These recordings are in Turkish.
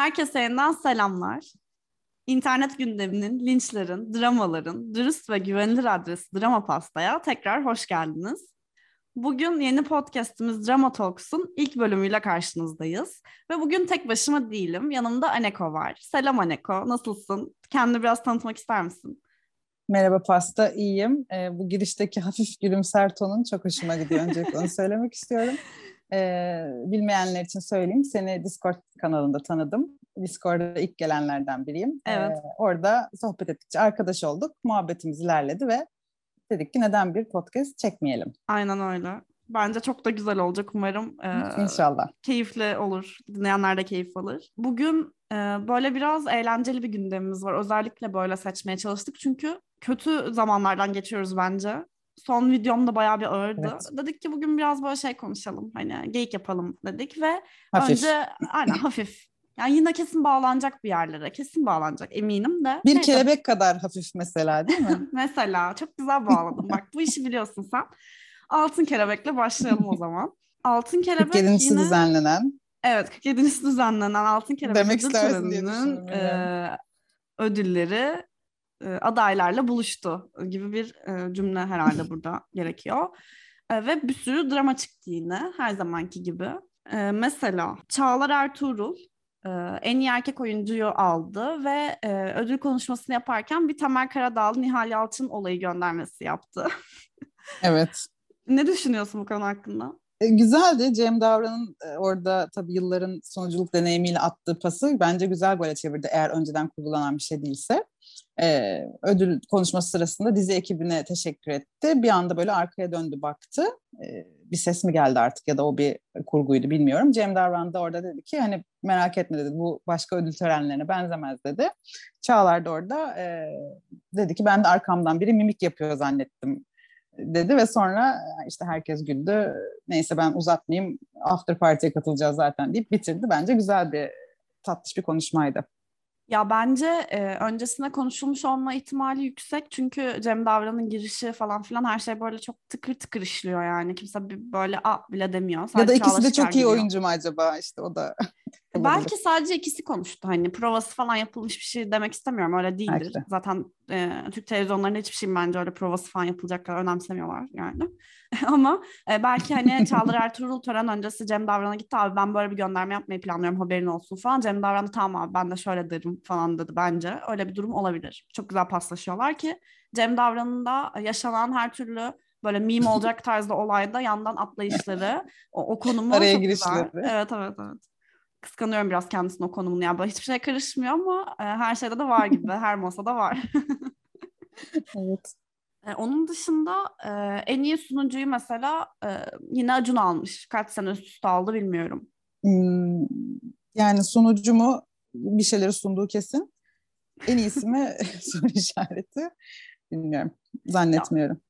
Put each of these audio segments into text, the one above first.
Herkese yeniden selamlar. İnternet gündeminin, linçlerin, dramaların, dürüst ve güvenilir adresi Drama Pasta'ya tekrar hoş geldiniz. Bugün yeni podcastimiz Drama Talks'un ilk bölümüyle karşınızdayız. Ve bugün tek başıma değilim. Yanımda Aneko var. Selam Aneko, nasılsın? Kendini biraz tanıtmak ister misin? Merhaba Pasta, iyiyim. Ee, bu girişteki hafif gülümser tonun çok hoşuma gidiyor. Öncelikle onu söylemek istiyorum. Ee, bilmeyenler için söyleyeyim. Seni Discord kanalında tanıdım. Discord'a ilk gelenlerden biriyim. Evet. Ee, orada sohbet ettikçe arkadaş olduk. Muhabbetimiz ilerledi ve dedik ki neden bir podcast çekmeyelim? Aynen öyle. Bence çok da güzel olacak umarım. Ee, İnşallah. Keyifli olur. Dinleyenler de keyif alır. Bugün e, böyle biraz eğlenceli bir gündemimiz var. Özellikle böyle seçmeye çalıştık. Çünkü kötü zamanlardan geçiyoruz bence. Son videom da bayağı bir ağırdı. Evet. Dedik ki bugün biraz böyle şey konuşalım. Hani geyik yapalım dedik ve hafif. önce aynen hafif. Yani yine kesin bağlanacak bir yerlere. Kesin bağlanacak eminim de. Bir Neyse. kelebek kadar hafif mesela değil mi? mesela çok güzel bağladım. Bak bu işi biliyorsun sen. Altın kelebekle başlayalım o zaman. Altın kelebek 47. yine... düzenlenen. Evet 47. düzenlenen Altın Kelebek Demek istersin diye e, ödülleri adaylarla buluştu gibi bir e, cümle herhalde burada gerekiyor. E, ve bir sürü drama çıktı yine her zamanki gibi. E, mesela Çağlar Ertuğrul e, en iyi erkek oyuncuyu aldı ve e, ödül konuşmasını yaparken bir Tamer Karadağlı Nihal Yalçın olayı göndermesi yaptı. evet. ne düşünüyorsun bu konu hakkında? E, güzeldi. Cem Davran'ın e, orada tabii yılların sonuculuk deneyimiyle attığı pası bence güzel gole çevirdi eğer önceden kurgulanan bir şey değilse. Ee, ödül konuşması sırasında dizi ekibine teşekkür etti. Bir anda böyle arkaya döndü baktı. Ee, bir ses mi geldi artık ya da o bir kurguydu bilmiyorum. Cem Davran da orada dedi ki hani merak etme dedi bu başka ödül törenlerine benzemez dedi. Çağlar da orada e, dedi ki ben de arkamdan biri mimik yapıyor zannettim dedi ve sonra işte herkes güldü. Neyse ben uzatmayayım after party'ye katılacağız zaten deyip bitirdi. Bence güzel bir tatlış bir konuşmaydı. Ya bence e, öncesinde konuşulmuş olma ihtimali yüksek çünkü Cem Davran'ın girişi falan filan her şey böyle çok tıkır tıkır işliyor yani kimse bir böyle a bile demiyor. Sadece ya da ikisi de çok iyi gidiyor. oyuncu mu acaba işte o da. Belki sadece ikisi konuştu hani provası falan yapılmış bir şey demek istemiyorum öyle değildir. Belki. Zaten e, Türk televizyonlarında hiçbir şey bence öyle provası falan yapılacak kadar önemsemiyorlar yani. Ama e, belki hani Çağlar Ertuğrul tören öncesi Cem Davran'a gitti abi ben böyle bir gönderme yapmayı planlıyorum haberin olsun falan. Cem Davran da tamam abi ben de şöyle derim falan dedi bence. Öyle bir durum olabilir. Çok güzel paslaşıyorlar ki Cem Davran'ın da yaşanan her türlü böyle meme olacak tarzda olayda yandan atlayışları, o, o konumu Araya çok güzel. Evet evet evet. Kıskanıyorum biraz kendisinin o konumunu. Yani hiçbir şey karışmıyor ama e, her şeyde de var gibi. her masada var. evet. E, onun dışında e, en iyi sunucuyu mesela e, yine Acun almış. Kaç sene üst üste aldı bilmiyorum. Hmm, yani sunucu mu bir şeyleri sunduğu kesin. En iyisi mi soru işareti bilmiyorum. Zannetmiyorum.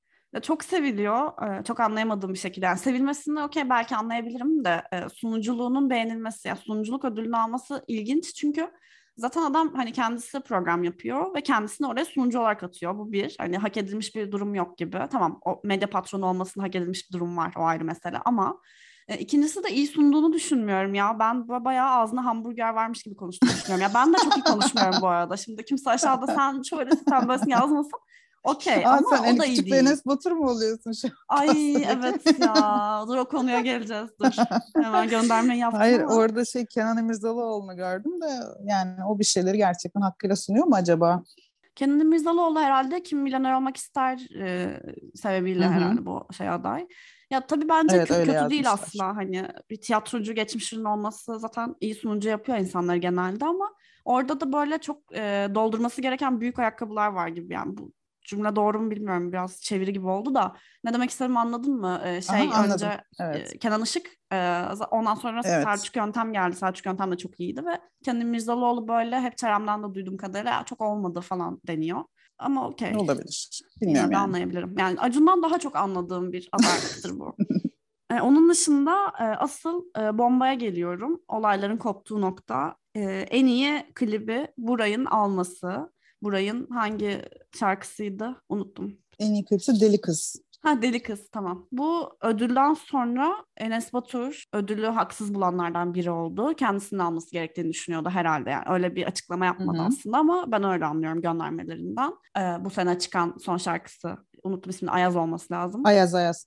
Çok seviliyor. Çok anlayamadığım bir şekilde. Yani sevilmesini okey belki anlayabilirim de sunuculuğunun beğenilmesi, yani sunuculuk ödülünü alması ilginç. Çünkü Zaten adam hani kendisi program yapıyor ve kendisini oraya sunucu olarak atıyor. Bu bir. Hani hak edilmiş bir durum yok gibi. Tamam o medya patronu olmasının hak edilmiş bir durum var. O ayrı mesele ama e, ikincisi de iyi sunduğunu düşünmüyorum ya. Ben bayağı ağzına hamburger varmış gibi konuştuğunu düşünüyorum. Ya ben de çok iyi konuşmuyorum bu arada. Şimdi kimse aşağıda sen şöyle sen böylesin yazmasın. Okey ama sen o da iyi değil. Enes Batur mu oluyorsun şu Ay evet ya. Dur o konuya geleceğiz. Dur. Hemen göndermeyi yaptım Hayır ama. orada şey Kenan İmirzalıoğlu'nu gördüm de yani o bir şeyleri gerçekten hakkıyla sunuyor mu acaba? Kenan İmirzalıoğlu herhalde Kim Milyoner Olmak ister e, sebebiyle Hı-hı. herhalde bu şey aday. Ya tabii bence evet, kötü, kötü değil aslında hani bir tiyatrocu geçmişinin olması zaten iyi sunucu yapıyor insanlar genelde ama orada da böyle çok e, doldurması gereken büyük ayakkabılar var gibi yani bu cümle doğru mu bilmiyorum biraz çeviri gibi oldu da ne demek istedim anladın mı? Ee, şey Aha, önce evet. e, Kenan Işık e, ondan sonra evet. Selçuk Yöntem geldi. Selçuk Yöntem de çok iyiydi ve Kenan Mirzalıoğlu böyle hep çevremden de duyduğum kadarıyla çok olmadı falan deniyor. Ama okey. Olabilir. Bilmiyorum yani. Anlayabilirim. Yani Acun'dan daha çok anladığım bir adaylıktır bu. e, onun dışında e, asıl e, bombaya geliyorum. Olayların koptuğu nokta. E, en iyi klibi Buray'ın alması. Buray'ın hangi şarkısıydı? Unuttum. En iyi klipsi Deli Kız. Ha deli kız tamam. Bu ödülden sonra Enes Batur ödülü haksız bulanlardan biri oldu. Kendisinin alması gerektiğini düşünüyordu herhalde. Yani öyle bir açıklama yapmadı Hı-hı. aslında ama ben öyle anlıyorum göndermelerinden. Ee, bu sene çıkan son şarkısı unuttum ismini Ayaz olması lazım. Ayaz Ayaz.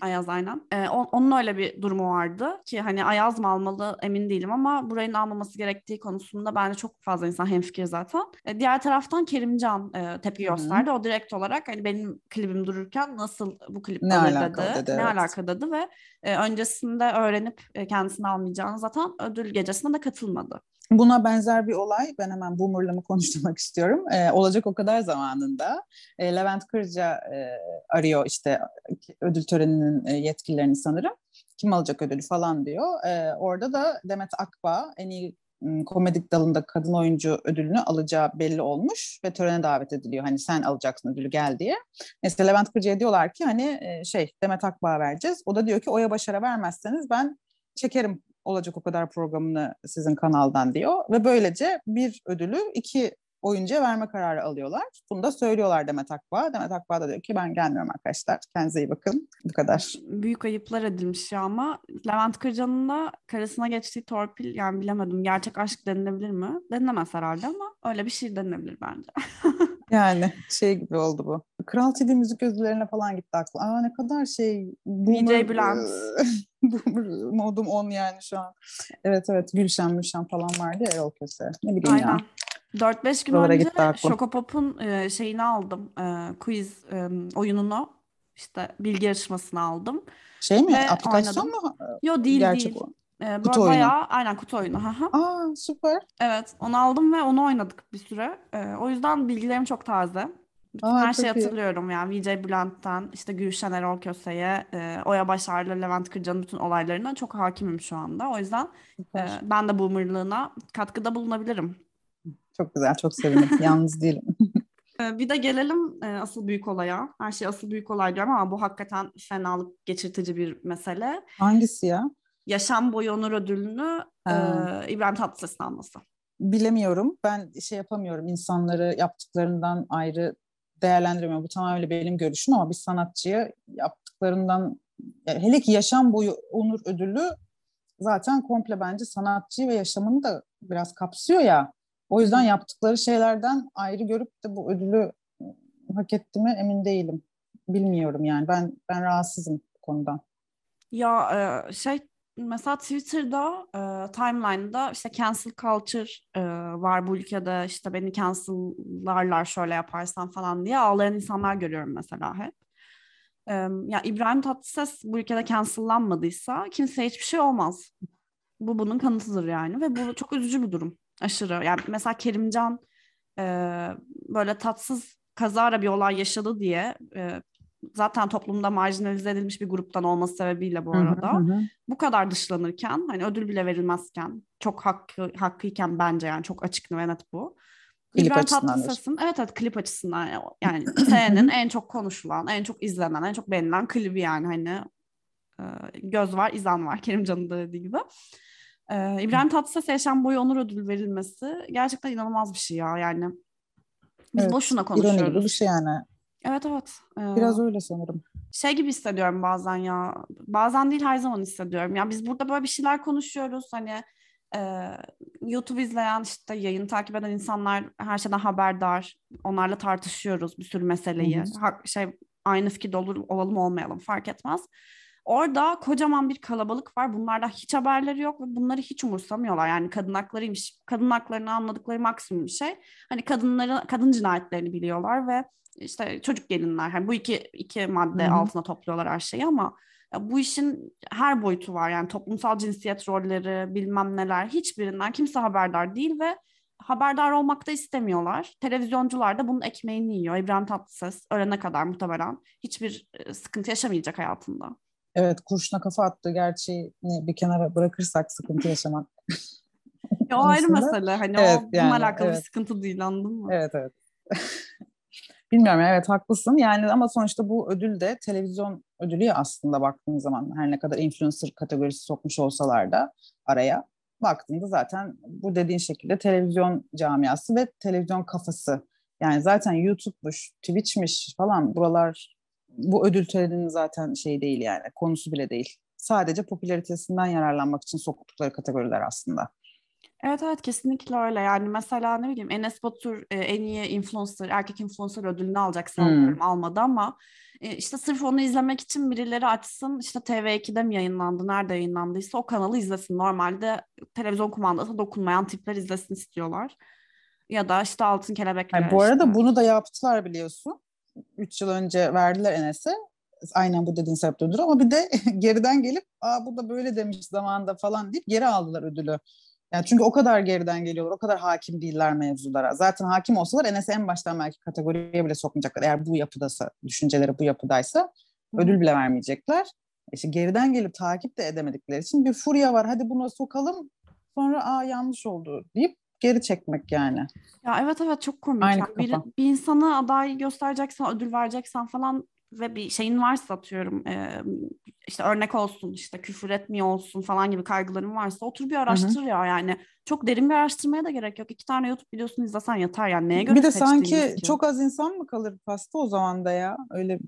Ayaz aynen. Ee, on, onun öyle bir durumu vardı ki hani Ayaz mı almalı emin değilim ama burayın almaması gerektiği konusunda bence çok fazla insan hemfikir zaten. Ee, diğer taraftan Kerimcan e, tepki gösterdi. Hı-hı. O direkt olarak hani benim klibim dururken nasıl bu klip ne alır dedi. dedi. Ne evet. alaka dedi ve e, öncesinde öğrenip e, kendisini almayacağını zaten ödül gecesine de katılmadı. Buna benzer bir olay, ben hemen Boomer'la konuşturmak istiyorum. Ee, olacak o kadar zamanında e, Levent Kırca e, arıyor işte ödül töreninin e, yetkililerini sanırım. Kim alacak ödülü falan diyor. E, orada da Demet Akbağ en iyi komedik dalında kadın oyuncu ödülünü alacağı belli olmuş ve törene davet ediliyor. Hani sen alacaksın ödülü gel diye. Mesela Levent Kırca'ya diyorlar ki hani şey Demet Akbağ vereceğiz. O da diyor ki Oya Başar'a vermezseniz ben çekerim olacak o kadar programını sizin kanaldan diyor. Ve böylece bir ödülü iki oyuncuya verme kararı alıyorlar. Bunu da söylüyorlar Demet Akbağ. Demet Akbağ da diyor ki ben gelmiyorum arkadaşlar. Kendinize iyi bakın. Bu kadar. Büyük ayıplar edilmiş ya ama Levent Kırca'nın da karısına geçtiği torpil yani bilemedim. Gerçek aşk denilebilir mi? Denilemez herhalde ama öyle bir şey denilebilir bence. yani şey gibi oldu bu. Kral TV müzik ödüllerine falan gitti aklı. Aa ne kadar şey. Boomer, DJ Bülent. boomer modum on yani şu an. Evet evet Gülşen Mülşen falan vardı ya Erol Köse. Ne bileyim Aynen. ya. 4-5 gün Buralara önce Şokopop'un e, şeyini aldım. E, quiz e, oyununu. işte bilgi yarışmasını aldım. Şey mi? Ve Aplikasyon oynadım. mu? Yo değil Gerçek değil. O. E, kutu oyunu. Bayağı, aynen kutu oyunu. Aa süper. Evet onu aldım ve onu oynadık bir süre. E, o yüzden bilgilerim çok taze. Bütün Aa, her şeyi hatırlıyorum yani VJ Bülent'ten işte Gülşen Erol Köse'ye, e, Oya Başar'la Levent Kırca'nın bütün olaylarına çok hakimim şu anda. O yüzden e, ben de boomerlığına katkıda bulunabilirim. Çok güzel, çok sevindim. Yalnız değilim. Ee, bir de gelelim e, asıl büyük olaya. Her şey asıl büyük olay diyorum ama bu hakikaten fenalık geçirtici bir mesele. Hangisi ya? Yaşam boyu onur ödülünü e, İbrahim Tatlıses'in alması. Bilemiyorum. Ben şey yapamıyorum. İnsanları yaptıklarından ayrı değerlendiremiyorum. Bu tamamen benim görüşüm ama bir sanatçıya yaptıklarından hele ki yaşam boyu onur ödülü zaten komple bence sanatçı ve yaşamını da biraz kapsıyor ya. O yüzden yaptıkları şeylerden ayrı görüp de bu ödülü hak etti mi emin değilim. Bilmiyorum yani. Ben ben rahatsızım bu konudan. Ya şey mesela Twitter'da e, timeline'da işte cancel culture e, var bu ülkede işte beni cancel'larlar şöyle yaparsan falan diye ağlayan insanlar görüyorum mesela hep. E, ya İbrahim Tatlıses bu ülkede cancel'lanmadıysa kimseye hiçbir şey olmaz. Bu bunun kanıtıdır yani ve bu çok üzücü bir durum. Aşırı. Yani mesela Kerimcan e, böyle tatsız kazara bir olay yaşadı diye e, zaten toplumda marjinalize edilmiş bir gruptan olması sebebiyle bu arada hı hı. bu kadar dışlanırken hani ödül bile verilmezken çok hakkı hakkıyken bence yani çok açık ve net bu. Klip İbrahim Tatlıses'in evet evet klip açısından yani senenin en çok konuşulan, en çok izlenen, en çok beğenilen klibi yani hani e, göz var, izan var Kerimcan'ın da dediği gibi. Ee, İbrahim Tatlıses'e yaşam boyu onur ödülü verilmesi gerçekten inanılmaz bir şey ya yani. Biz evet, boşuna konuşuyoruz. İroni gibi bir şey yani. Evet evet. Ee, Biraz öyle sanırım. Şey gibi hissediyorum bazen ya. Bazen değil her zaman hissediyorum. Ya biz burada böyle bir şeyler konuşuyoruz. Hani e, YouTube izleyen işte yayın takip eden insanlar her şeyden haberdar. Onlarla tartışıyoruz bir sürü meseleyi. Hı hı. Ha, şey aynı fikirde olur, olalım olmayalım fark etmez. Orada kocaman bir kalabalık var. Bunlardan hiç haberleri yok ve bunları hiç umursamıyorlar. Yani kadın haklarıymış. Kadın haklarını anladıkları maksimum şey. Hani kadınları, kadın cinayetlerini biliyorlar ve işte çocuk gelinler. Hani bu iki, iki madde Hı-hı. altına topluyorlar her şeyi ama bu işin her boyutu var. Yani toplumsal cinsiyet rolleri, bilmem neler hiçbirinden kimse haberdar değil ve haberdar olmak da istemiyorlar. Televizyoncular da bunun ekmeğini yiyor. İbrahim Tatlıses ölene kadar muhtemelen hiçbir sıkıntı yaşamayacak hayatında. Evet kurşuna kafa attığı gerçeğini bir kenara bırakırsak sıkıntı yaşamak. ya o ayrı mesele. Hani evet, o yani, alakalı evet. bir sıkıntı değil anladın mı? Evet evet. Bilmiyorum evet haklısın yani ama sonuçta bu ödül de televizyon ödülü ya aslında baktığın zaman her ne kadar influencer kategorisi sokmuş olsalar da araya baktığında zaten bu dediğin şekilde televizyon camiası ve televizyon kafası yani zaten YouTube'muş, Twitch'miş falan buralar bu ödül töreninin zaten şey değil yani konusu bile değil. Sadece popülaritesinden yararlanmak için soktukları kategoriler aslında. Evet evet kesinlikle öyle. Yani mesela ne bileyim Enes Batur e, en iyi influencer, erkek influencer ödülünü alacak sanıyorum hmm. almadı ama e, işte sırf onu izlemek için birileri açsın işte TV2'de mi yayınlandı, nerede yayınlandıysa o kanalı izlesin. Normalde televizyon kumandası dokunmayan tipler izlesin istiyorlar. Ya da işte Altın Kelebekler. Yani bu arada işte. bunu da yaptılar biliyorsun. Üç yıl önce verdiler Enes'e. Aynen bu dediğin sebepten ödülü ama bir de geriden gelip Aa, bu da böyle demiş zamanında falan deyip geri aldılar ödülü. Yani çünkü o kadar geriden geliyorlar, o kadar hakim değiller mevzulara. Zaten hakim olsalar Enes'i en baştan belki kategoriye bile sokmayacaklar. Eğer bu yapıdasa, düşünceleri bu yapıdaysa Hı. ödül bile vermeyecekler. İşte geriden gelip takip de edemedikleri için bir furya var. Hadi buna sokalım. Sonra aa yanlış oldu deyip geri çekmek yani. Ya evet evet çok komik. Aynı yani bir, bir insanı aday göstereceksen, ödül vereceksen falan ve bir şeyin varsa atıyorum e, işte örnek olsun işte küfür etmiyor olsun falan gibi kaygıların varsa otur bir araştır Hı-hı. ya yani çok derin bir araştırmaya da gerek yok. İki tane YouTube videosunu izlesen yeter yani neye göre Bir de sanki ki? çok az insan mı kalır pasta o zaman da ya öyle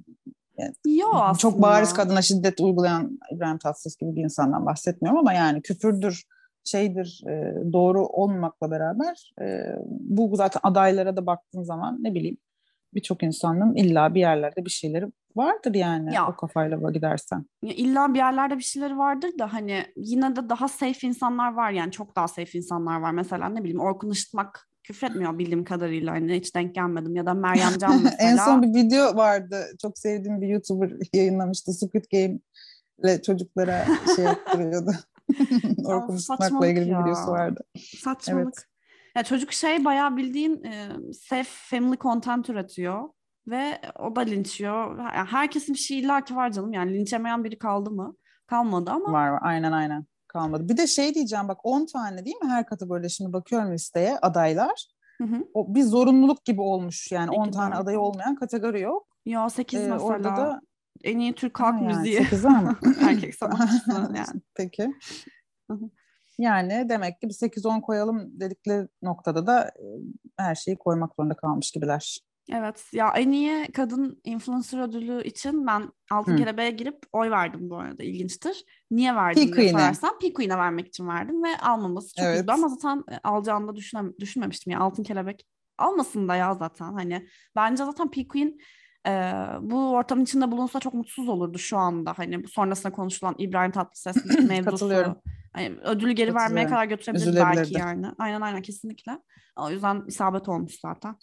yani, Yo aslında. Çok bariz kadına şiddet uygulayan İbrahim Tatlıses gibi bir insandan bahsetmiyorum ama yani küfürdür şeydir e, doğru olmamakla beraber e, bu zaten adaylara da baktığın zaman ne bileyim birçok insanın illa bir yerlerde bir şeyleri vardır yani ya, o kafayla gidersen. Ya illa bir yerlerde bir şeyleri vardır da hani yine de daha safe insanlar var yani çok daha safe insanlar var. Mesela ne bileyim Orkun Işıtmak küfretmiyor bildiğim kadarıyla hani hiç denk gelmedim ya da Meryem Can mesela. en son bir video vardı çok sevdiğim bir YouTuber yayınlamıştı Squid Game ile çocuklara şey yaptırıyordu. Orkun Işıtmak'la ilgili bir videosu vardı. Saçmalık. Evet. Ya çocuk şey bayağı bildiğin e, safe family content üretiyor ve o da linçiyor. Yani herkesin bir şey illaki var canım. Yani linç yemeyen biri kaldı mı? Kalmadı ama. Var var aynen aynen kalmadı. Bir de şey diyeceğim bak 10 tane değil mi her kategoride şimdi bakıyorum listeye adaylar. Hı hı. O bir zorunluluk gibi olmuş yani 10 tane adayı olmayan kategori yok. Ya 8 ee, mesela. Orada da en iyi Türk halk yani, müziği. 8 ama. Erkek sanatçısı yani. Peki. Yani demek ki bir 8-10 koyalım dedikleri noktada da e, her şeyi koymak zorunda kalmış gibiler. Evet ya en iyi kadın influencer ödülü için ben Altın Kelebeğe girip oy verdim bu arada ilginçtir. Niye verdim P diye sorarsan P Queen'e vermek için verdim ve almaması çok evet. üzdü ama zaten e, alacağını da düşünem düşünmemiştim ya Altın Kelebek almasın da ya zaten hani bence zaten P Queen e, bu ortamın içinde bulunsa çok mutsuz olurdu şu anda hani sonrasında konuşulan İbrahim Tatlıses mevzusu. Katılıyorum. Hani ödülü geri vermeye kadar götürebilir belki yani. Aynen aynen kesinlikle. O yüzden isabet olmuş zaten.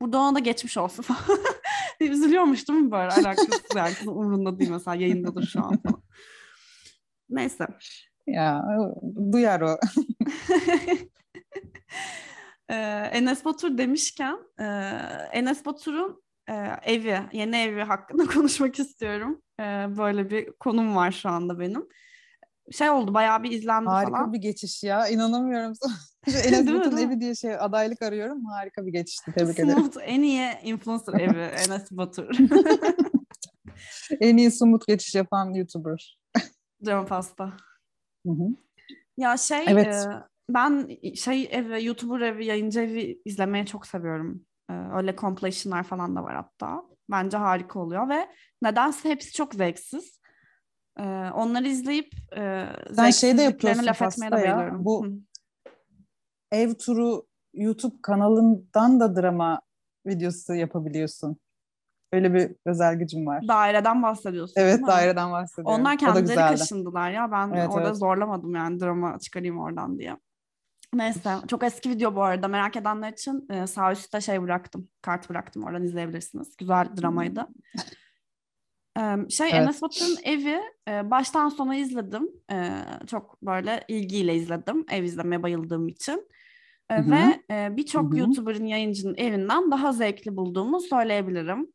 Burada ona da geçmiş olsun falan. Üzülüyormuş değil mi böyle alakasız yani. Umurunda değil mesela yayındadır şu an falan. Neyse. Ya duyar o. ee, Enes Batur demişken e, Enes Batur'un e, evi, yeni evi hakkında konuşmak istiyorum. E, böyle bir konum var şu anda benim şey oldu bayağı bir izlendi Harika falan. Harika bir geçiş ya inanamıyorum. Enes Batur'un evi diye şey adaylık arıyorum. Harika bir geçişti tebrik Smooth, ederim. En iyi influencer evi Enes Batur. en iyi smooth geçiş yapan YouTuber. Cam pasta. Hı hı. Ya şey evet. e, ben şey evi, YouTuber evi, yayıncı evi izlemeye çok seviyorum. E, öyle compilation'lar falan da var hatta. Bence harika oluyor ve nedense hepsi çok zevksiz. Ee, onları izleyip e, Sen şey de yapıyorsun laf etmeye de ya. Bu Hı. ev turu YouTube kanalından da drama videosu yapabiliyorsun. Öyle bir özel gücüm var. Daireden bahsediyorsun. Evet daireden bahsediyorum. Onlar kendileri kaşındılar ya. Ben evet, orada evet. zorlamadım yani drama çıkarayım oradan diye. Neyse çok eski video bu arada merak edenler için e, sağ üstte şey bıraktım. Kart bıraktım oradan izleyebilirsiniz. Güzel dramaydı. Şey evet. Enes Batur'un evi baştan sona izledim. Çok böyle ilgiyle izledim. Ev izlemeye bayıldığım için. Hı-hı. Ve birçok YouTuber'ın yayıncının evinden daha zevkli bulduğumu söyleyebilirim.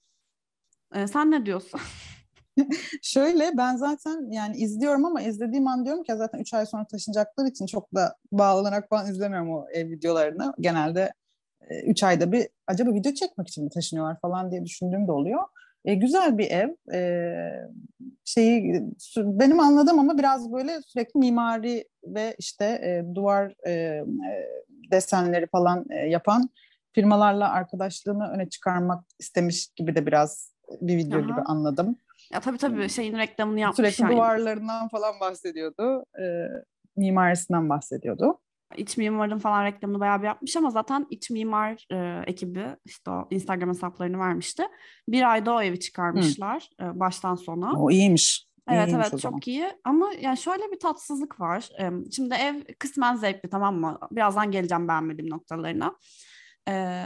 Sen ne diyorsun? Şöyle ben zaten yani izliyorum ama izlediğim an diyorum ki zaten 3 ay sonra taşınacakları için çok da bağlanarak falan izlemiyorum o ev videolarını. Genelde 3 ayda bir acaba video çekmek için mi taşınıyorlar falan diye düşündüğüm de oluyor. E, güzel bir ev. E, şeyi benim anladığım ama biraz böyle sürekli mimari ve işte e, duvar e, e, desenleri falan e, yapan firmalarla arkadaşlığını öne çıkarmak istemiş gibi de biraz bir video Aha. gibi anladım. Ya tabii tabii şeyin reklamını yapmış. Sürekli yani. duvarlarından falan bahsediyordu. E, mimarisinden bahsediyordu. İç mimarın falan reklamını bayağı bir yapmış ama zaten iç mimar e, ekibi işte o Instagram hesaplarını vermişti. Bir ayda o evi çıkarmışlar e, baştan sona. O iyiymiş. Evet İyiymiş evet çok iyi ama yani şöyle bir tatsızlık var. E, şimdi ev kısmen zevkli tamam mı? Birazdan geleceğim beğenmediğim noktalarına. E,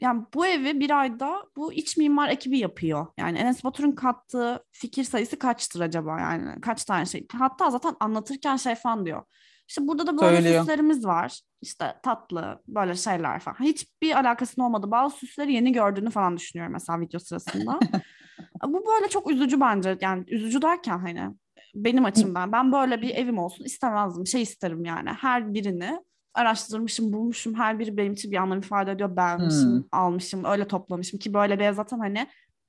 yani bu evi bir ayda bu iç mimar ekibi yapıyor. Yani Enes Batur'un kattığı fikir sayısı kaçtır acaba yani kaç tane şey. Hatta zaten anlatırken şey falan diyor. İşte burada da böyle Söylüyor. süslerimiz var. İşte tatlı böyle şeyler falan. Hiçbir alakasının olmadı. Bazı süsleri yeni gördüğünü falan düşünüyorum mesela video sırasında. bu böyle çok üzücü bence. Yani üzücü derken hani benim açımdan ben böyle bir evim olsun istemezdim. Şey isterim yani her birini araştırmışım, bulmuşum. Her biri benim için bir anlam ifade ediyor. Beğenmişim, hmm. almışım, öyle toplamışım ki böyle ev zaten hani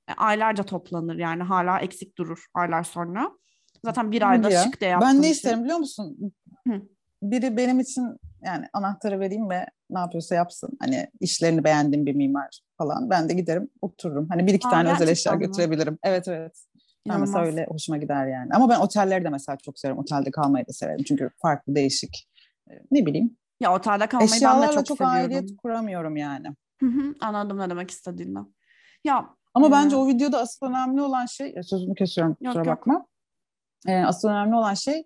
e, aylarca toplanır yani hala eksik durur aylar sonra. Zaten bir ayda ya. şık diye yaptım. Ben ne isterim biliyor musun? Hı. Biri benim için yani anahtarı vereyim ve ne yapıyorsa yapsın. Hani işlerini beğendiğim bir mimar falan. Ben de giderim otururum. Hani bir iki Aa, tane özel eşya mi? götürebilirim. Evet evet. Ben mesela öyle hoşuma gider yani. Ama ben otelleri de mesela çok severim. Otelde kalmayı da severim. Çünkü farklı değişik e, ne bileyim. Ya otelde kalmayı ben de çok, çok seviyorum. aidiyet kuramıyorum yani. Hı hı, anladım ne demek istediğini. Ya ama e... bence o videoda asıl önemli olan şey sözünü kesiyorum kusura yok, bakma. Yok. E, asıl önemli olan şey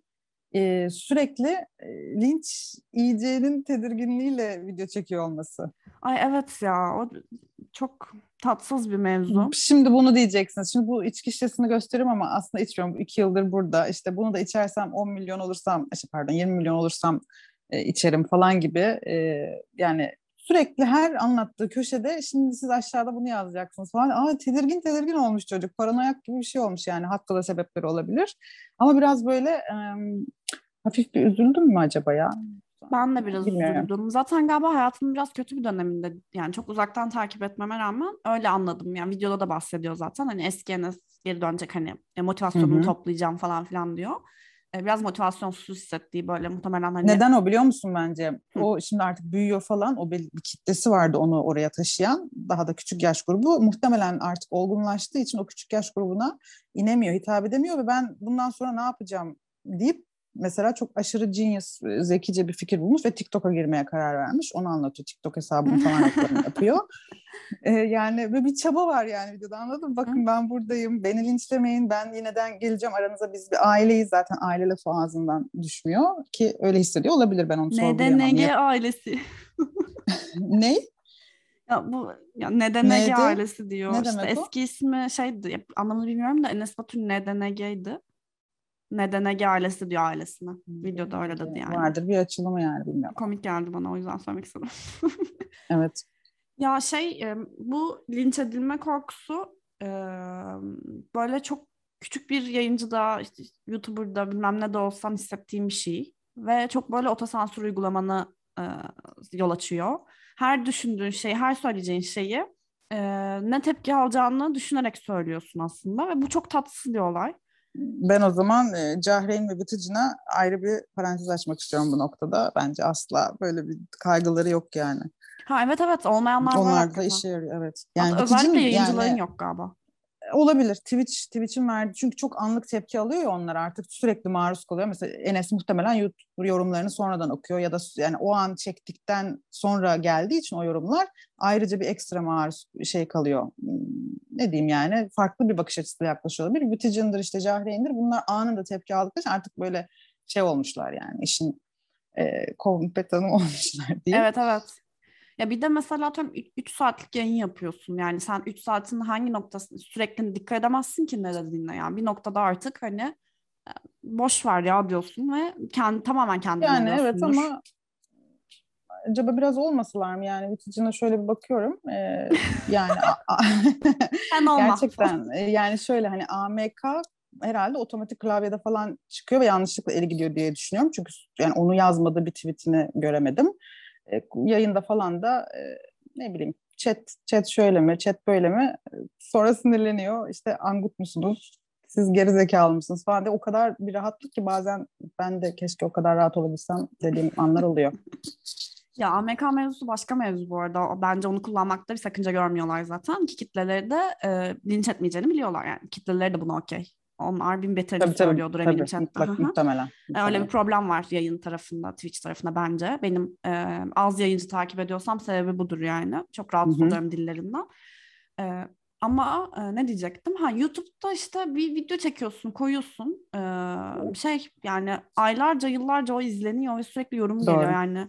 e, sürekli e, linç yiyeceğinin tedirginliğiyle video çekiyor olması. Ay evet ya o çok tatsız bir mevzu. Şimdi bunu diyeceksiniz. Şimdi bu içki şişesini gösteririm ama aslında içmiyorum. İki yıldır burada. İşte bunu da içersem 10 milyon olursam, işte pardon 20 milyon olursam e, içerim falan gibi. E, yani sürekli her anlattığı köşede şimdi siz aşağıda bunu yazacaksınız falan. Aa tedirgin tedirgin olmuş çocuk. Paranoyak gibi bir şey olmuş yani. Haklı da sebepleri olabilir. Ama biraz böyle e, hafif bir üzüldüm mü acaba ya? Ben de biraz Bilmiyorum. üzüldüm. Zaten galiba hayatımın biraz kötü bir döneminde yani çok uzaktan takip etmeme rağmen öyle anladım. Yani videoda da bahsediyor zaten. Hani eski Enes geri dönecek hani e, motivasyonumu Hı-hı. toplayacağım falan filan diyor. E, biraz motivasyonsuz hissettiği böyle muhtemelen hani. Neden o biliyor musun bence? Hı. O şimdi artık büyüyor falan. O bir, bir kitlesi vardı onu oraya taşıyan. Daha da küçük yaş grubu. Muhtemelen artık olgunlaştığı için o küçük yaş grubuna inemiyor, hitap edemiyor ve ben bundan sonra ne yapacağım deyip mesela çok aşırı genius, e, zekice bir fikir bulmuş ve TikTok'a girmeye karar vermiş. Onu anlatıyor. TikTok hesabını falan yapıyor. Ee, yani ve bir çaba var yani videoda anladın mı? Bakın ben buradayım. Beni linçlemeyin. Ben yineden geleceğim. Aranıza biz bir aileyiz zaten. Aile lafı ağzından düşmüyor. Ki öyle hissediyor olabilir. Ben onu. Neden Ege ailesi? ne? Ya bu ya neden? Ege ailesi diyor. Ne işte eski o? ismi şeydi anlamını bilmiyorum da Enes Batur neden Ege'ydi. Neden Ege ailesi diyor ailesine. Videoda öyle dedi yani. Vardır bir açılımı yani bilmiyorum. Komik geldi bana o yüzden söylemek istedim. evet. Ya şey bu linç edilme korkusu böyle çok küçük bir yayıncıda işte YouTuber'da bilmem ne de olsam hissettiğim bir şey. Ve çok böyle otosansür uygulamanı yol açıyor. Her düşündüğün şey, her söyleyeceğin şeyi ne tepki alacağını düşünerek söylüyorsun aslında. Ve bu çok tatsız bir olay. Ben o zaman e, Cahreyn ve Vıtıcın'a ayrı bir parantez açmak istiyorum bu noktada. Bence asla böyle bir kaygıları yok yani. Ha evet evet olmayanlar Onlar var. Onlar da işe yarıyor evet. Yani Hatta özellikle yayıncıların yani, yok galiba. Olabilir. Twitch Twitch'in verdiği çünkü çok anlık tepki alıyor ya onlar artık sürekli maruz kalıyor. Mesela Enes muhtemelen YouTube yorumlarını sonradan okuyor ya da yani o an çektikten sonra geldiği için o yorumlar ayrıca bir ekstra maruz şey kalıyor. Hmm, ne diyeyim yani farklı bir bakış açısıyla yaklaşıyor olabilir. Vıtıcındır işte Cahreyn'dir bunlar anında tepki aldıkları için artık böyle şey olmuşlar yani işin e, kompetanı olmuşlar diye. Evet evet. Ya bir de mesela atıyorum 3 saatlik yayın yapıyorsun. Yani sen 3 saatin hangi noktasını sürekli dikkat edemezsin ki ne dediğine. Yani. Bir noktada artık hani e, boş ver ya diyorsun ve kendi tamamen kendine Yani evet ama acaba biraz olmasalar mı? Yani biticine şöyle bir bakıyorum ee, yani gerçekten e, yani şöyle hani AMK herhalde otomatik klavyede falan çıkıyor ve yanlışlıkla eli gidiyor diye düşünüyorum. Çünkü yani onu yazmadığı bir tweetini göremedim e, yayında falan da e, ne bileyim chat chat şöyle mi chat böyle mi sonra sinirleniyor işte angut musunuz siz geri zekalı mısınız falan diye o kadar bir rahatlık ki bazen ben de keşke o kadar rahat olabilsem dediğim anlar oluyor. Ya AMK mevzusu başka mevzu bu arada. Bence onu kullanmakta bir sakınca görmüyorlar zaten. Ki kitleleri de e, linç etmeyeceğini biliyorlar yani. Kitleleri de buna okey. Onlar bin beterini tabii, söylüyordur tabii, eminim tabii, mutlak, muhtemelen, muhtemelen. Öyle bir problem var yayın tarafında, Twitch tarafında bence. Benim e, az yayıncı takip ediyorsam sebebi budur yani. Çok rahatsız oluyorum dillerinden. E, ama e, ne diyecektim? Ha YouTube'da işte bir video çekiyorsun, koyuyorsun. E, şey yani aylarca, yıllarca o izleniyor ve sürekli yorum Doğru. geliyor yani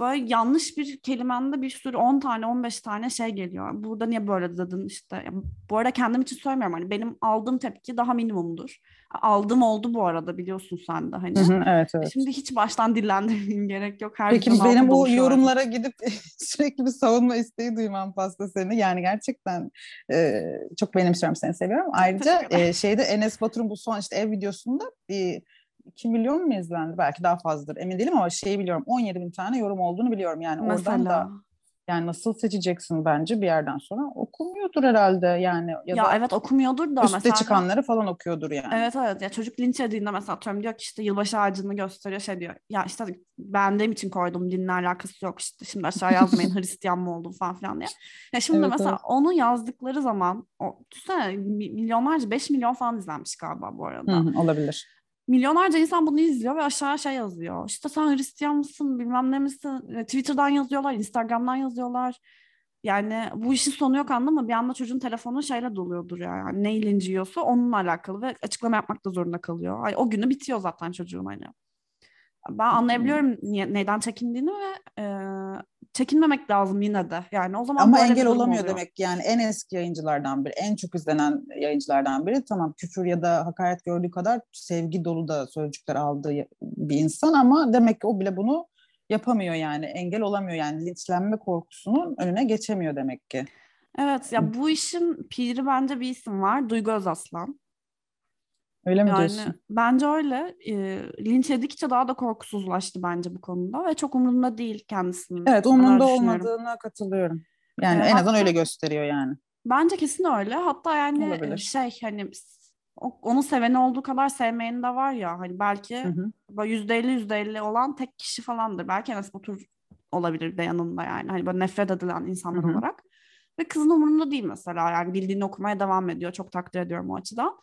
böyle yanlış bir kelimende bir sürü 10 tane 15 tane şey geliyor. Burada niye böyle dedin işte. bu arada kendim için söylemiyorum hani benim aldığım tepki daha minimumdur. Aldığım oldu bu arada biliyorsun sen de hani. Hı hı, evet evet. Şimdi hiç baştan dillendirmeyeyim gerek yok. Her Peki benim bu yorumlara gidip sürekli bir savunma isteği duymam pasta seni. Yani gerçekten e, çok benimsiyorum seni seviyorum. Ayrıca e, şeyde Enes Batur'un bu son işte ev videosunda bir 2 milyon mu izlendi? Belki daha fazladır. Emin değilim ama şeyi biliyorum. 17 bin tane yorum olduğunu biliyorum. Yani Mesela. oradan da yani nasıl seçeceksin bence bir yerden sonra okumuyordur herhalde yani ya, ya evet okumuyordur da üstte mesela çıkanları falan okuyordur yani. Evet evet ya çocuk linç edildiğinde mesela atıyorum diyor ki işte yılbaşı ağacını gösteriyor şey diyor ya işte beğendiğim için koydum dinle alakası yok işte şimdi aşağı yazmayın Hristiyan mı oldum falan filan diye. Ya şimdi evet, mesela evet. onu yazdıkları zaman o düşünsene milyonlarca 5 milyon falan izlenmiş galiba bu arada. Hı, olabilir milyonlarca insan bunu izliyor ve aşağı şey yazıyor. İşte sen Hristiyan mısın bilmem ne misin? E, Twitter'dan yazıyorlar, Instagram'dan yazıyorlar. Yani bu işin sonu yok anladın mı? Bir anda çocuğun telefonu şeyle doluyordur ya. Yani ne ilinci onunla alakalı ve açıklama yapmak da zorunda kalıyor. Ay, o günü bitiyor zaten çocuğun hani. Ben anlayabiliyorum niye, neden çekindiğini ve e, çekinmemek lazım yine de. Yani o zaman Ama engel olamıyor oluyor. demek yani en eski yayıncılardan biri, en çok izlenen yayıncılardan biri. Tamam küfür ya da hakaret gördüğü kadar sevgi dolu da sözcükler aldığı bir insan ama demek ki o bile bunu yapamıyor yani. Engel olamıyor yani linçlenme korkusunun önüne geçemiyor demek ki. Evet ya bu işin piri bence bir isim var. Duygu Özaslan. Öyle mi yani, diyorsun? Bence öyle. E, linç edikçe daha da korkusuzlaştı bence bu konuda ve çok umurunda değil kendisinin. Evet umurunda olmadığına katılıyorum. Yani ee, en azından öyle gösteriyor yani. Bence kesin öyle. Hatta yani Olabilir. şey hani onu seveni olduğu kadar sevmeyeni de var ya hani belki yüzde elli yüzde elli olan tek kişi falandır. Belki Enes Batur olabilir de yanında yani hani böyle nefret edilen insanlar hı hı. olarak. Ve kızın umurunda değil mesela yani bildiğini okumaya devam ediyor. Çok takdir ediyorum o açıdan.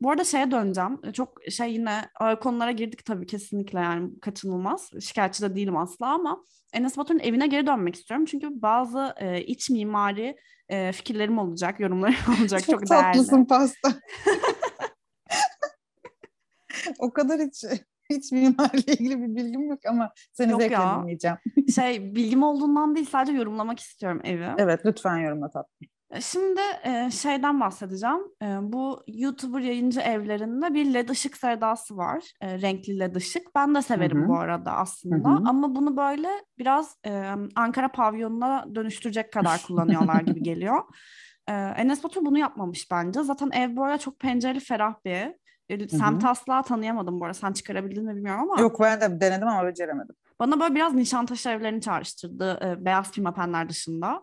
Bu arada şeye döneceğim. Çok şey yine konulara girdik tabii kesinlikle yani kaçınılmaz. Şikayetçi de değilim asla ama Enes Batur'un evine geri dönmek istiyorum. Çünkü bazı e, iç mimari e, fikirlerim olacak, yorumlarım olacak. Çok, çok değerli. tatlısın pasta. o kadar hiç hiç mimarla ilgili bir bilgim yok ama seni yok zevkle ya. dinleyeceğim. şey bilgim olduğundan değil sadece yorumlamak istiyorum evi. Evet lütfen yorumla tatlım. Şimdi e, şeyden bahsedeceğim. E, bu YouTuber yayıncı evlerinde bir led ışık sevdası var. E, renkli led ışık. Ben de severim Hı-hı. bu arada aslında. Hı-hı. Ama bunu böyle biraz e, Ankara pavyonuna dönüştürecek kadar kullanıyorlar gibi geliyor. E, Enes Batur bunu yapmamış bence. Zaten ev arada çok pencereli ferah bir ev. E, asla tanıyamadım bu arada. Sen çıkarabildin mi bilmiyorum ama. Yok ben de denedim ama beceremedim. Bana böyle biraz Nişantaşı evlerini çağrıştırdı. E, beyaz pimapenler dışında.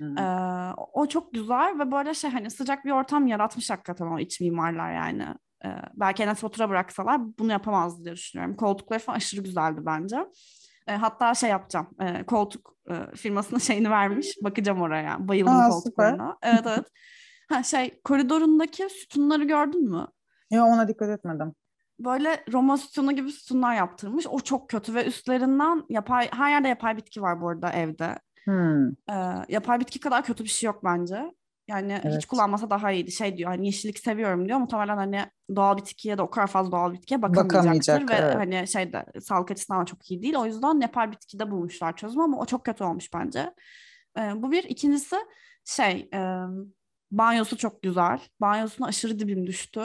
Ee, o çok güzel ve böyle şey hani sıcak bir ortam yaratmış hakikaten o iç mimarlar yani. Ee, belki Enes Batur'a bıraksalar bunu yapamazdı diye düşünüyorum. Koltukları falan aşırı güzeldi bence. Ee, hatta şey yapacağım. E, koltuk e, firmasına şeyini vermiş. Bakacağım oraya. Bayıldım Aa, koltuklarına. Süper. Evet evet. Ha şey koridorundaki sütunları gördün mü? Ya ona dikkat etmedim böyle Roma sütunu gibi sütunlar yaptırmış. O çok kötü ve üstlerinden yapay her yerde yapay bitki var bu arada evde. Hmm. Ee, yapay bitki kadar kötü bir şey yok bence. Yani evet. hiç kullanmasa daha iyiydi. Şey diyor hani yeşillik seviyorum diyor. Muhtemelen hani doğal bitkiye de o kadar fazla doğal bitkiye bakamayacaktır. ve evet. hani şeyde sağlık açısından çok iyi değil. O yüzden yapay bitkide bulmuşlar çözüm ama o çok kötü olmuş bence. Ee, bu bir. ikincisi şey e, banyosu çok güzel. Banyosuna aşırı dibim düştü.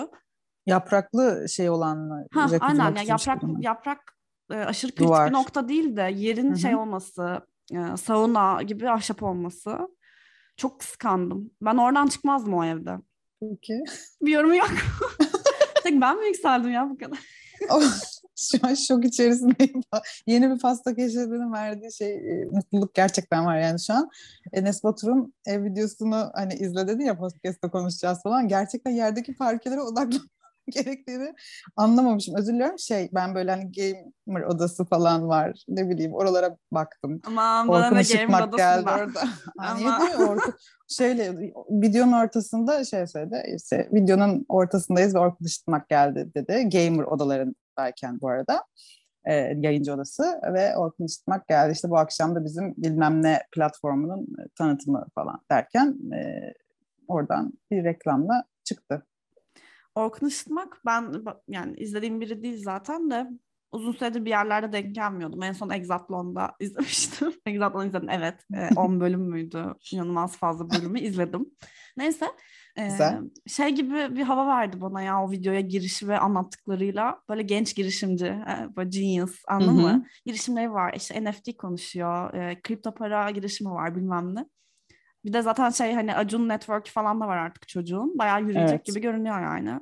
Yapraklı şey olan mı? Ha, aynen ya yaprak yaprak e, aşırı kritik Duvar. bir nokta değil de yerin Hı-hı. şey olması e, sauna gibi ahşap olması. Çok kıskandım. Ben oradan çıkmazdım o evde. Peki. Bir yorum yok. Tek ben mi yükseldim ya bu kadar? şu an şok içerisindeyim. Yeni bir pasta keşfetmenin verdiği şey e, mutluluk gerçekten var yani şu an. Enes Batur'un ev videosunu hani izle dedi ya podcast'ta konuşacağız falan. Gerçekten yerdeki parkelere odaklan gerektiğini anlamamışım. Özür diliyorum. Şey ben böyle hani gamer odası falan var. Ne bileyim oralara baktım. Aman bana Orkun gamer geldi orada. Ama... Orkun, şeyle videonun ortasında şey söyledi. Işte, videonun ortasındayız ve Orkun Işıtmak geldi dedi. Gamer odalarındayken bu arada e, yayıncı odası ve Orkun Işıtmak geldi. İşte bu akşam da bizim bilmem ne platformunun tanıtımı falan derken e, oradan bir reklamla çıktı. Orkun Işıtmak ben yani izlediğim biri değil zaten de uzun süredir bir yerlerde denk gelmiyordum. En son Exatlon'da izlemiştim. Exatlon izledim evet. 10 bölüm müydü? İnanılmaz fazla bölümü izledim. Neyse. Güzel. E, şey gibi bir hava verdi bana ya o videoya girişi ve anlattıklarıyla. Böyle genç girişimci, e, böyle genius anladın mı? Girişimleri var. İşte NFT konuşuyor. E, kripto para girişimi var bilmem ne. Bir de zaten şey hani Acun Network falan da var artık çocuğun. Bayağı yürüyecek evet. gibi görünüyor yani.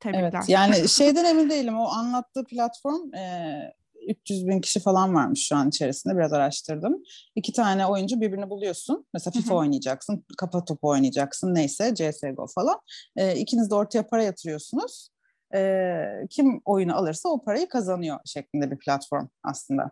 Tebrikler. Evet yani şeyden emin değilim. O anlattığı platform e, 300 bin kişi falan varmış şu an içerisinde. Biraz araştırdım. İki tane oyuncu birbirini buluyorsun. Mesela FIFA oynayacaksın, kafa topu oynayacaksın neyse CSGO falan. E, ikiniz de ortaya para yatırıyorsunuz. E, kim oyunu alırsa o parayı kazanıyor şeklinde bir platform aslında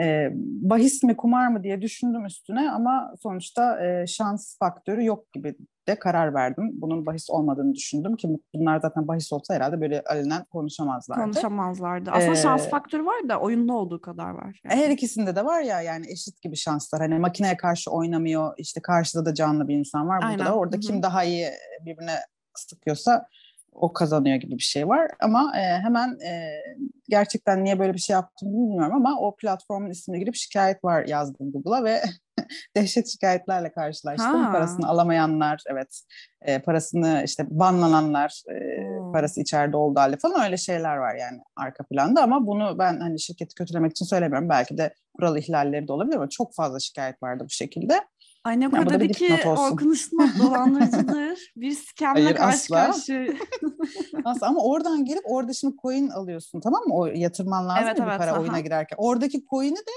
e, bahis mi kumar mı diye düşündüm üstüne ama sonuçta e, şans faktörü yok gibi de karar verdim. Bunun bahis olmadığını düşündüm ki bunlar zaten bahis olsa herhalde böyle alenen konuşamazlardı. Konuşamazlardı. Aslında ee, şans faktörü var da oyunda olduğu kadar var. Yani. Her ikisinde de var ya yani eşit gibi şanslar. Hani makineye karşı oynamıyor. işte karşıda da canlı bir insan var. Burada Aynen. da orada Hı-hı. kim daha iyi birbirine sıkıyorsa o kazanıyor gibi bir şey var. Ama e, hemen e, gerçekten niye böyle bir şey yaptım bilmiyorum ama o platformun ismine girip şikayet var yazdım Google'a ve dehşet şikayetlerle karşılaştım. Ha. Parasını alamayanlar, evet e, parasını işte banlananlar, e, hmm. parası içeride oldu halde falan öyle şeyler var yani arka planda ama bunu ben hani şirketi kötülemek için söylemiyorum. Belki de kural ihlalleri de olabilir ama çok fazla şikayet vardı bu şekilde. Yani dedi ki Orkun Işıtmak dolandırıcıdır. bir skemle karşı karşı. asla ama oradan gelip orada şimdi coin alıyorsun tamam mı? O yatırman lazım evet, ya evet, bir para aha. oyuna girerken. Oradaki coin'i de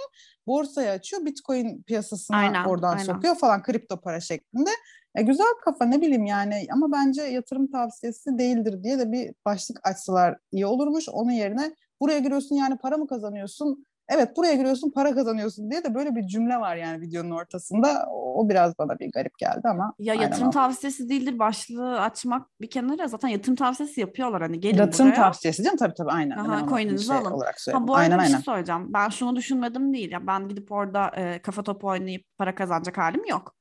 borsaya açıyor. Bitcoin piyasasına aynen, oradan aynen. sokuyor falan kripto para şeklinde. E, güzel kafa ne bileyim yani ama bence yatırım tavsiyesi değildir diye de bir başlık açsalar iyi olurmuş. Onun yerine buraya giriyorsun yani para mı kazanıyorsun? Evet buraya giriyorsun para kazanıyorsun diye de böyle bir cümle var yani videonun ortasında. O biraz bana bir garip geldi ama. Ya yatırım tavsiyesi değildir başlığı açmak bir kenara zaten yatırım tavsiyesi yapıyorlar hani gelin yatırım buraya. tavsiyesi canım tabii tabii aynen. Aha, coin'inizi şey alın. Olarak ha, bu arada aynen, bir şey aynen. söyleyeceğim. Ben şunu düşünmedim değil ya ben gidip orada e, kafa topu oynayıp para kazanacak halim yok.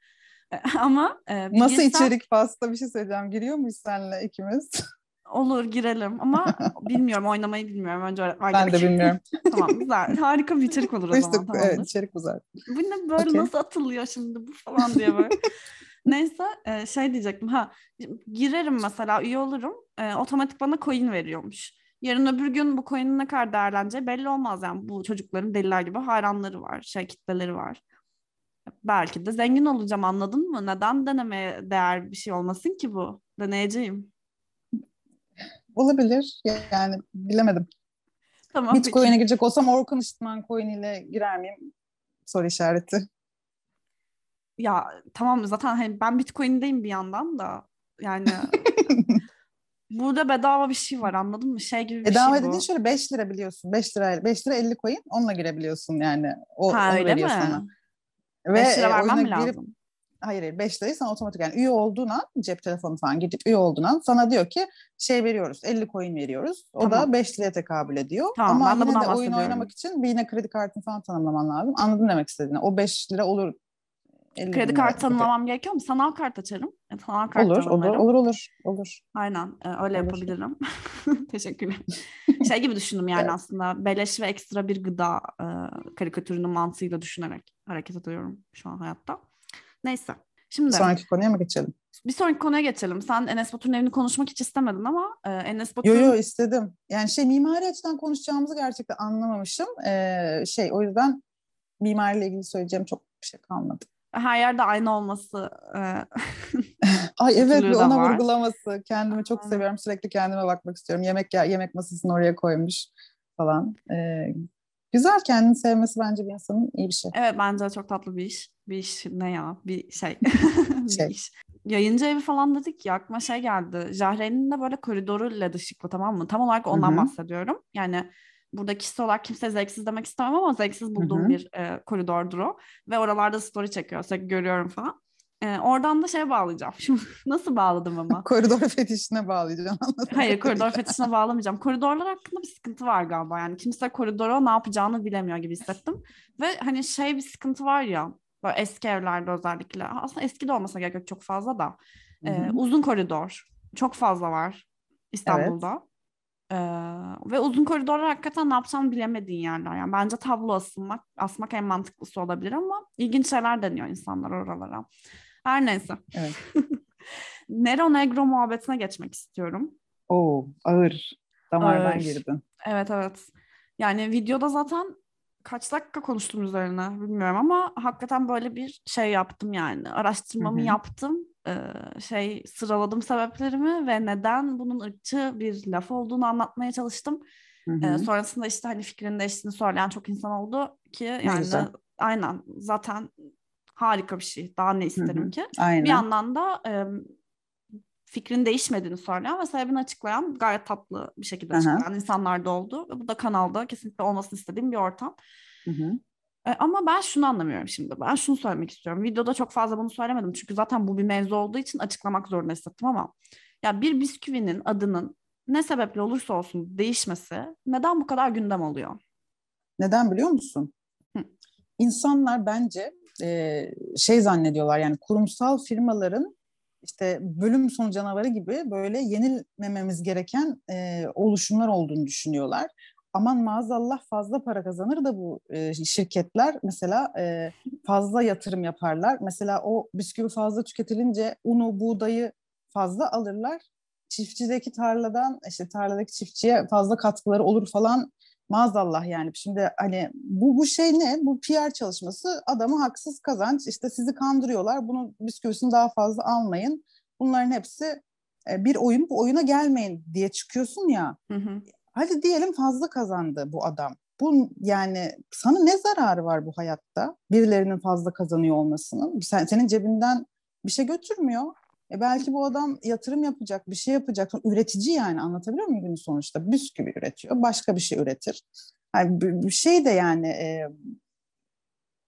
ama e, Nasıl girsem... içerik pasta bir şey söyleyeceğim. Giriyor muyuz seninle ikimiz? Olur girelim ama bilmiyorum oynamayı bilmiyorum. Önce öğretmen Ben de bilmiyorum. tamam güzel. Harika bir içerik olur o zaman. Tamamdır. Evet içerik güzel. Bu ne böyle okay. nasıl atılıyor şimdi bu falan diye böyle. Neyse e, şey diyecektim ha girerim mesela üye olurum e, otomatik bana coin veriyormuş. Yarın öbür gün bu coin'in ne kadar değerleneceği belli olmaz yani bu çocukların deliler gibi hayranları var, şey kitleleri var. Belki de zengin olacağım anladın mı? Neden denemeye değer bir şey olmasın ki bu? Deneyeceğim. Olabilir. Yani bilemedim. Tamam, Bitcoin'e girecek olsam Orkun Işıtman coin ile girer miyim? Soru işareti. Ya tamam zaten hani ben Bitcoin'deyim bir yandan da yani burada bedava bir şey var anladın mı? Şey gibi bir bedava şey bu. dediğin şöyle 5 lira biliyorsun. 5 lira 5 lira 50 coin onunla girebiliyorsun yani. O, ha, öyle mi? Sana. Ve 5 lira vermem mi lazım? Hayır hayır 5 lirayı sana otomatik yani üye olduğun an cep telefonu falan gidip üye olduğun an sana diyor ki şey veriyoruz 50 coin veriyoruz. O tamam. da 5 liraya tekabül ediyor. Tamam, Ama ben de, oyun oynamak için bir yine kredi kartını falan tanımlaman lazım. Anladın demek istediğini. O 5 lira olur Kredi kartı tanımlamam gerekiyor mu? Sanal kart açarım. E, sanal kart olur, olur, olur, olur, olur. Aynen, e, öyle olur. yapabilirim. Teşekkürler. şey gibi düşündüm yani evet. aslında beleş ve ekstra bir gıda e, karikatürünün mantığıyla düşünerek hareket ediyorum şu an hayatta. Neyse. Şimdi sonraki konuya mı geçelim? Bir sonraki konuya geçelim. Sen Enes Batur'un evini konuşmak hiç istemedin ama e, Enes Batur... Yo yo istedim. Yani şey mimari açıdan konuşacağımızı gerçekten anlamamışım. Ee, şey o yüzden mimariyle ilgili söyleyeceğim çok bir şey kalmadı. Her yerde aynı olması. E, Ay evet bir ona var. vurgulaması. Kendimi çok seviyorum. Sürekli kendime bakmak istiyorum. Yemek yemek masasını oraya koymuş falan. Ee, güzel kendini sevmesi bence bir insanın iyi bir şey. Evet bence çok tatlı bir iş. Bir iş ne ya? Bir şey. bir şey. iş. yayıncı evi falan dedik ya aklıma şey geldi. Jahre'nin de böyle koridoru led ışıklı tamam mı? Tam olarak ondan Hı-hı. bahsediyorum. Yani burada kişi olarak kimse zevksiz demek istemem ama zevksiz bulduğum Hı-hı. bir e, koridordur o. Ve oralarda story çekiyor. Sürekli görüyorum falan. E, oradan da şeye bağlayacağım. Şimdi nasıl bağladım ama? koridor fetişine bağlayacağım. Hayır koridor fetişine bağlamayacağım. Koridorlar hakkında bir sıkıntı var galiba. Yani kimse koridora ne yapacağını bilemiyor gibi hissettim. Ve hani şey bir sıkıntı var ya Böyle eski evlerde özellikle. Aslında eski de olmasa gerek yok çok fazla da. Ee, uzun koridor. Çok fazla var İstanbul'da. Evet. Ee, ve uzun koridorlar hakikaten ne yapacağını bilemediğin yerler. Yani bence tablo asılmak, asmak en mantıklısı olabilir ama ilginç şeyler deniyor insanlar oralara. Her neyse. Evet. Nero Negro muhabbetine geçmek istiyorum. Oo, ağır. Damardan ağır. girdin. Evet evet. Yani videoda zaten kaç dakika konuştum üzerine bilmiyorum ama hakikaten böyle bir şey yaptım yani. Araştırmamı Hı-hı. yaptım. Ee, şey sıraladım sebeplerimi ve neden bunun ırkçı bir laf olduğunu anlatmaya çalıştım. Ee, sonrasında işte hani fikrinin değiştiğini söyleyen çok insan oldu ki yani aynen zaten harika bir şey. Daha ne isterim Hı-hı. ki? Aynen. Bir yandan da e, fikrin değişmediğini söyleyen ve sebebini açıklayan gayet tatlı bir şekilde açıklayan Aha. insanlar da oldu. Bu da kanalda kesinlikle olmasını istediğim bir ortam. Hı hı. E, ama ben şunu anlamıyorum şimdi. Ben şunu söylemek istiyorum. Videoda çok fazla bunu söylemedim. Çünkü zaten bu bir mevzu olduğu için açıklamak zorunda hissettim ama ya bir bisküvinin adının ne sebeple olursa olsun değişmesi neden bu kadar gündem oluyor? Neden biliyor musun? Hı. İnsanlar bence e, şey zannediyorlar yani kurumsal firmaların işte bölüm sonu canavarı gibi böyle yenilmememiz gereken e, oluşumlar olduğunu düşünüyorlar. Aman maazallah fazla para kazanır da bu e, şirketler mesela e, fazla yatırım yaparlar. Mesela o bisküvi fazla tüketilince unu, buğdayı fazla alırlar. Çiftçideki tarladan işte tarladaki çiftçiye fazla katkıları olur falan maazallah yani. Şimdi hani bu bu şey ne? Bu PR çalışması adamı haksız kazanç. İşte sizi kandırıyorlar. Bunu bisküvisini daha fazla almayın. Bunların hepsi e, bir oyun. Bu oyuna gelmeyin diye çıkıyorsun ya. Hı hı. Hadi diyelim fazla kazandı bu adam. Bu yani sana ne zararı var bu hayatta? Birilerinin fazla kazanıyor olmasının. Sen, senin cebinden bir şey götürmüyor. E belki bu adam yatırım yapacak, bir şey yapacak. Üretici yani anlatabiliyor muyum günün sonuçta? Bisküvi üretiyor, başka bir şey üretir. Yani bir şey de yani e,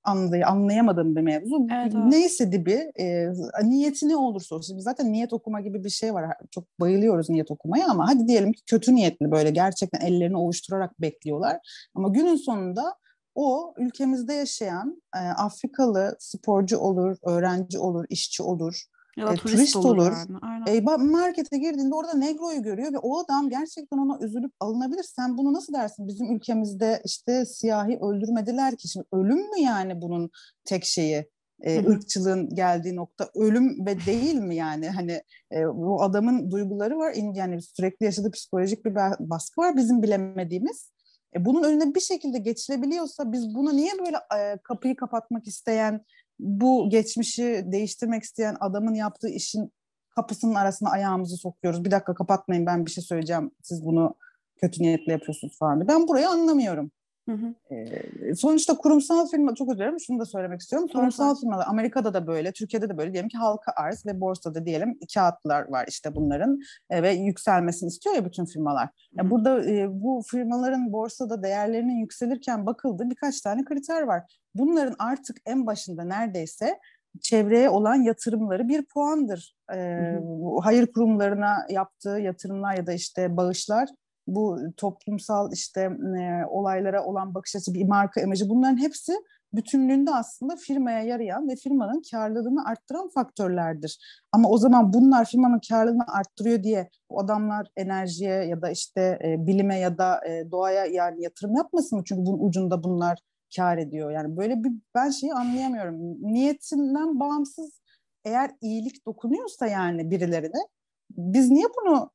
anlay anlayamadığım bir mevzu. Evet, evet. Neyse dibi, e, niyeti ne olursa olsun. Zaten niyet okuma gibi bir şey var. Çok bayılıyoruz niyet okumaya ama hadi diyelim ki kötü niyetli böyle gerçekten ellerini ovuşturarak bekliyorlar. Ama günün sonunda o ülkemizde yaşayan e, Afrikalı sporcu olur, öğrenci olur, işçi olur, ya da e, turist, turist olur. Yani. E, markete girdiğinde orada Negro'yu görüyor ve o adam gerçekten ona üzülüp alınabilir. Sen bunu nasıl dersin? Bizim ülkemizde işte siyahi öldürmediler ki. Şimdi ölüm mü yani bunun tek şeyi? E, ırkçılığın geldiği nokta ölüm ve değil mi yani hani e, bu adamın duyguları var yani sürekli yaşadığı psikolojik bir baskı var bizim bilemediğimiz e, bunun önüne bir şekilde geçilebiliyorsa biz buna niye böyle e, kapıyı kapatmak isteyen bu geçmişi değiştirmek isteyen adamın yaptığı işin kapısının arasına ayağımızı sokuyoruz. Bir dakika kapatmayın ben bir şey söyleyeceğim. Siz bunu kötü niyetle yapıyorsunuz falan. Ben burayı anlamıyorum. Hı hı. Sonuçta kurumsal firma çok özür şunu da söylemek istiyorum. Kurumsal hı firmalar Amerika'da da böyle, Türkiye'de de böyle diyelim ki halka arz ve borsada diyelim kağıtlar var işte bunların e, ve yükselmesini istiyor ya bütün firmalar. Yani burada e, bu firmaların borsada değerlerinin yükselirken bakıldı birkaç tane kriter var. Bunların artık en başında neredeyse çevreye olan yatırımları bir puandır. E, hı hı. Hayır kurumlarına yaptığı yatırımlar ya da işte bağışlar bu toplumsal işte e, olaylara olan bakış açısı, bir marka imajı bunların hepsi bütünlüğünde aslında firmaya yarayan ve firmanın karlılığını arttıran faktörlerdir. Ama o zaman bunlar firmanın karlılığını arttırıyor diye o adamlar enerjiye ya da işte e, bilime ya da e, doğaya yani yatırım yapmasın mı? Çünkü bunun ucunda bunlar kar ediyor. Yani böyle bir ben şeyi anlayamıyorum. Niyetinden bağımsız eğer iyilik dokunuyorsa yani birilerine biz niye bunu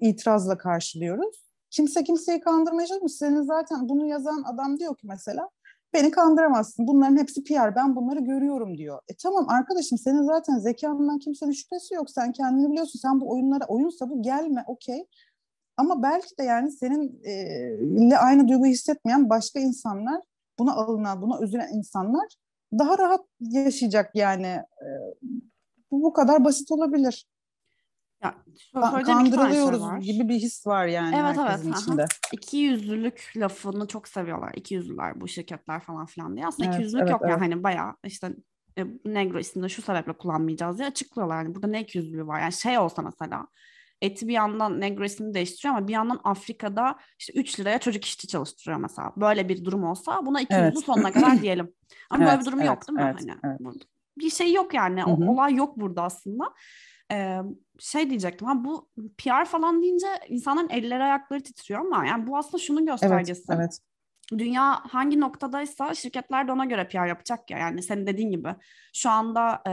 itirazla karşılıyoruz? Kimse kimseyi kandırmayacak mı? Senin zaten bunu yazan adam diyor ki mesela beni kandıramazsın. Bunların hepsi PR. Ben bunları görüyorum diyor. E tamam arkadaşım senin zaten zekanından kimsenin şüphesi yok. Sen kendini biliyorsun. Sen bu oyunlara oyunsa bu gelme okey. Ama belki de yani seninle e, aynı duyguyu hissetmeyen başka insanlar buna alınan, buna üzülen insanlar daha rahat yaşayacak yani. Bu bu kadar basit olabilir. Ya, Ka- kandırılıyoruz şey gibi bir his var yani evet, herkesin evet, içinde. Aha. İki yüzlülük lafını çok seviyorlar. İki yüzlüler bu şirketler falan filan diye. Aslında evet, iki yüzlülük evet, yok evet. yani hani bayağı işte e, Negro isimini şu sebeple kullanmayacağız diye açıklıyorlar. Yani burada ne iki yüzlülüğü var? Yani şey olsa mesela eti bir yandan Negro ismini değiştiriyor ama bir yandan Afrika'da işte 3 liraya çocuk işçi çalıştırıyor mesela. Böyle bir durum olsa buna 200'lü evet. sonuna kadar diyelim. Ama evet, böyle bir durum evet, yok değil mi? Evet, hani evet. bir şey yok yani. O, olay yok burada aslında. Ee, şey diyecektim ha bu PR falan deyince insanların elleri ayakları titriyor ama yani bu aslında şunun göstergesi. Evet, evet dünya hangi noktadaysa şirketler de ona göre PR yapacak ya. Yani senin dediğin gibi şu anda e,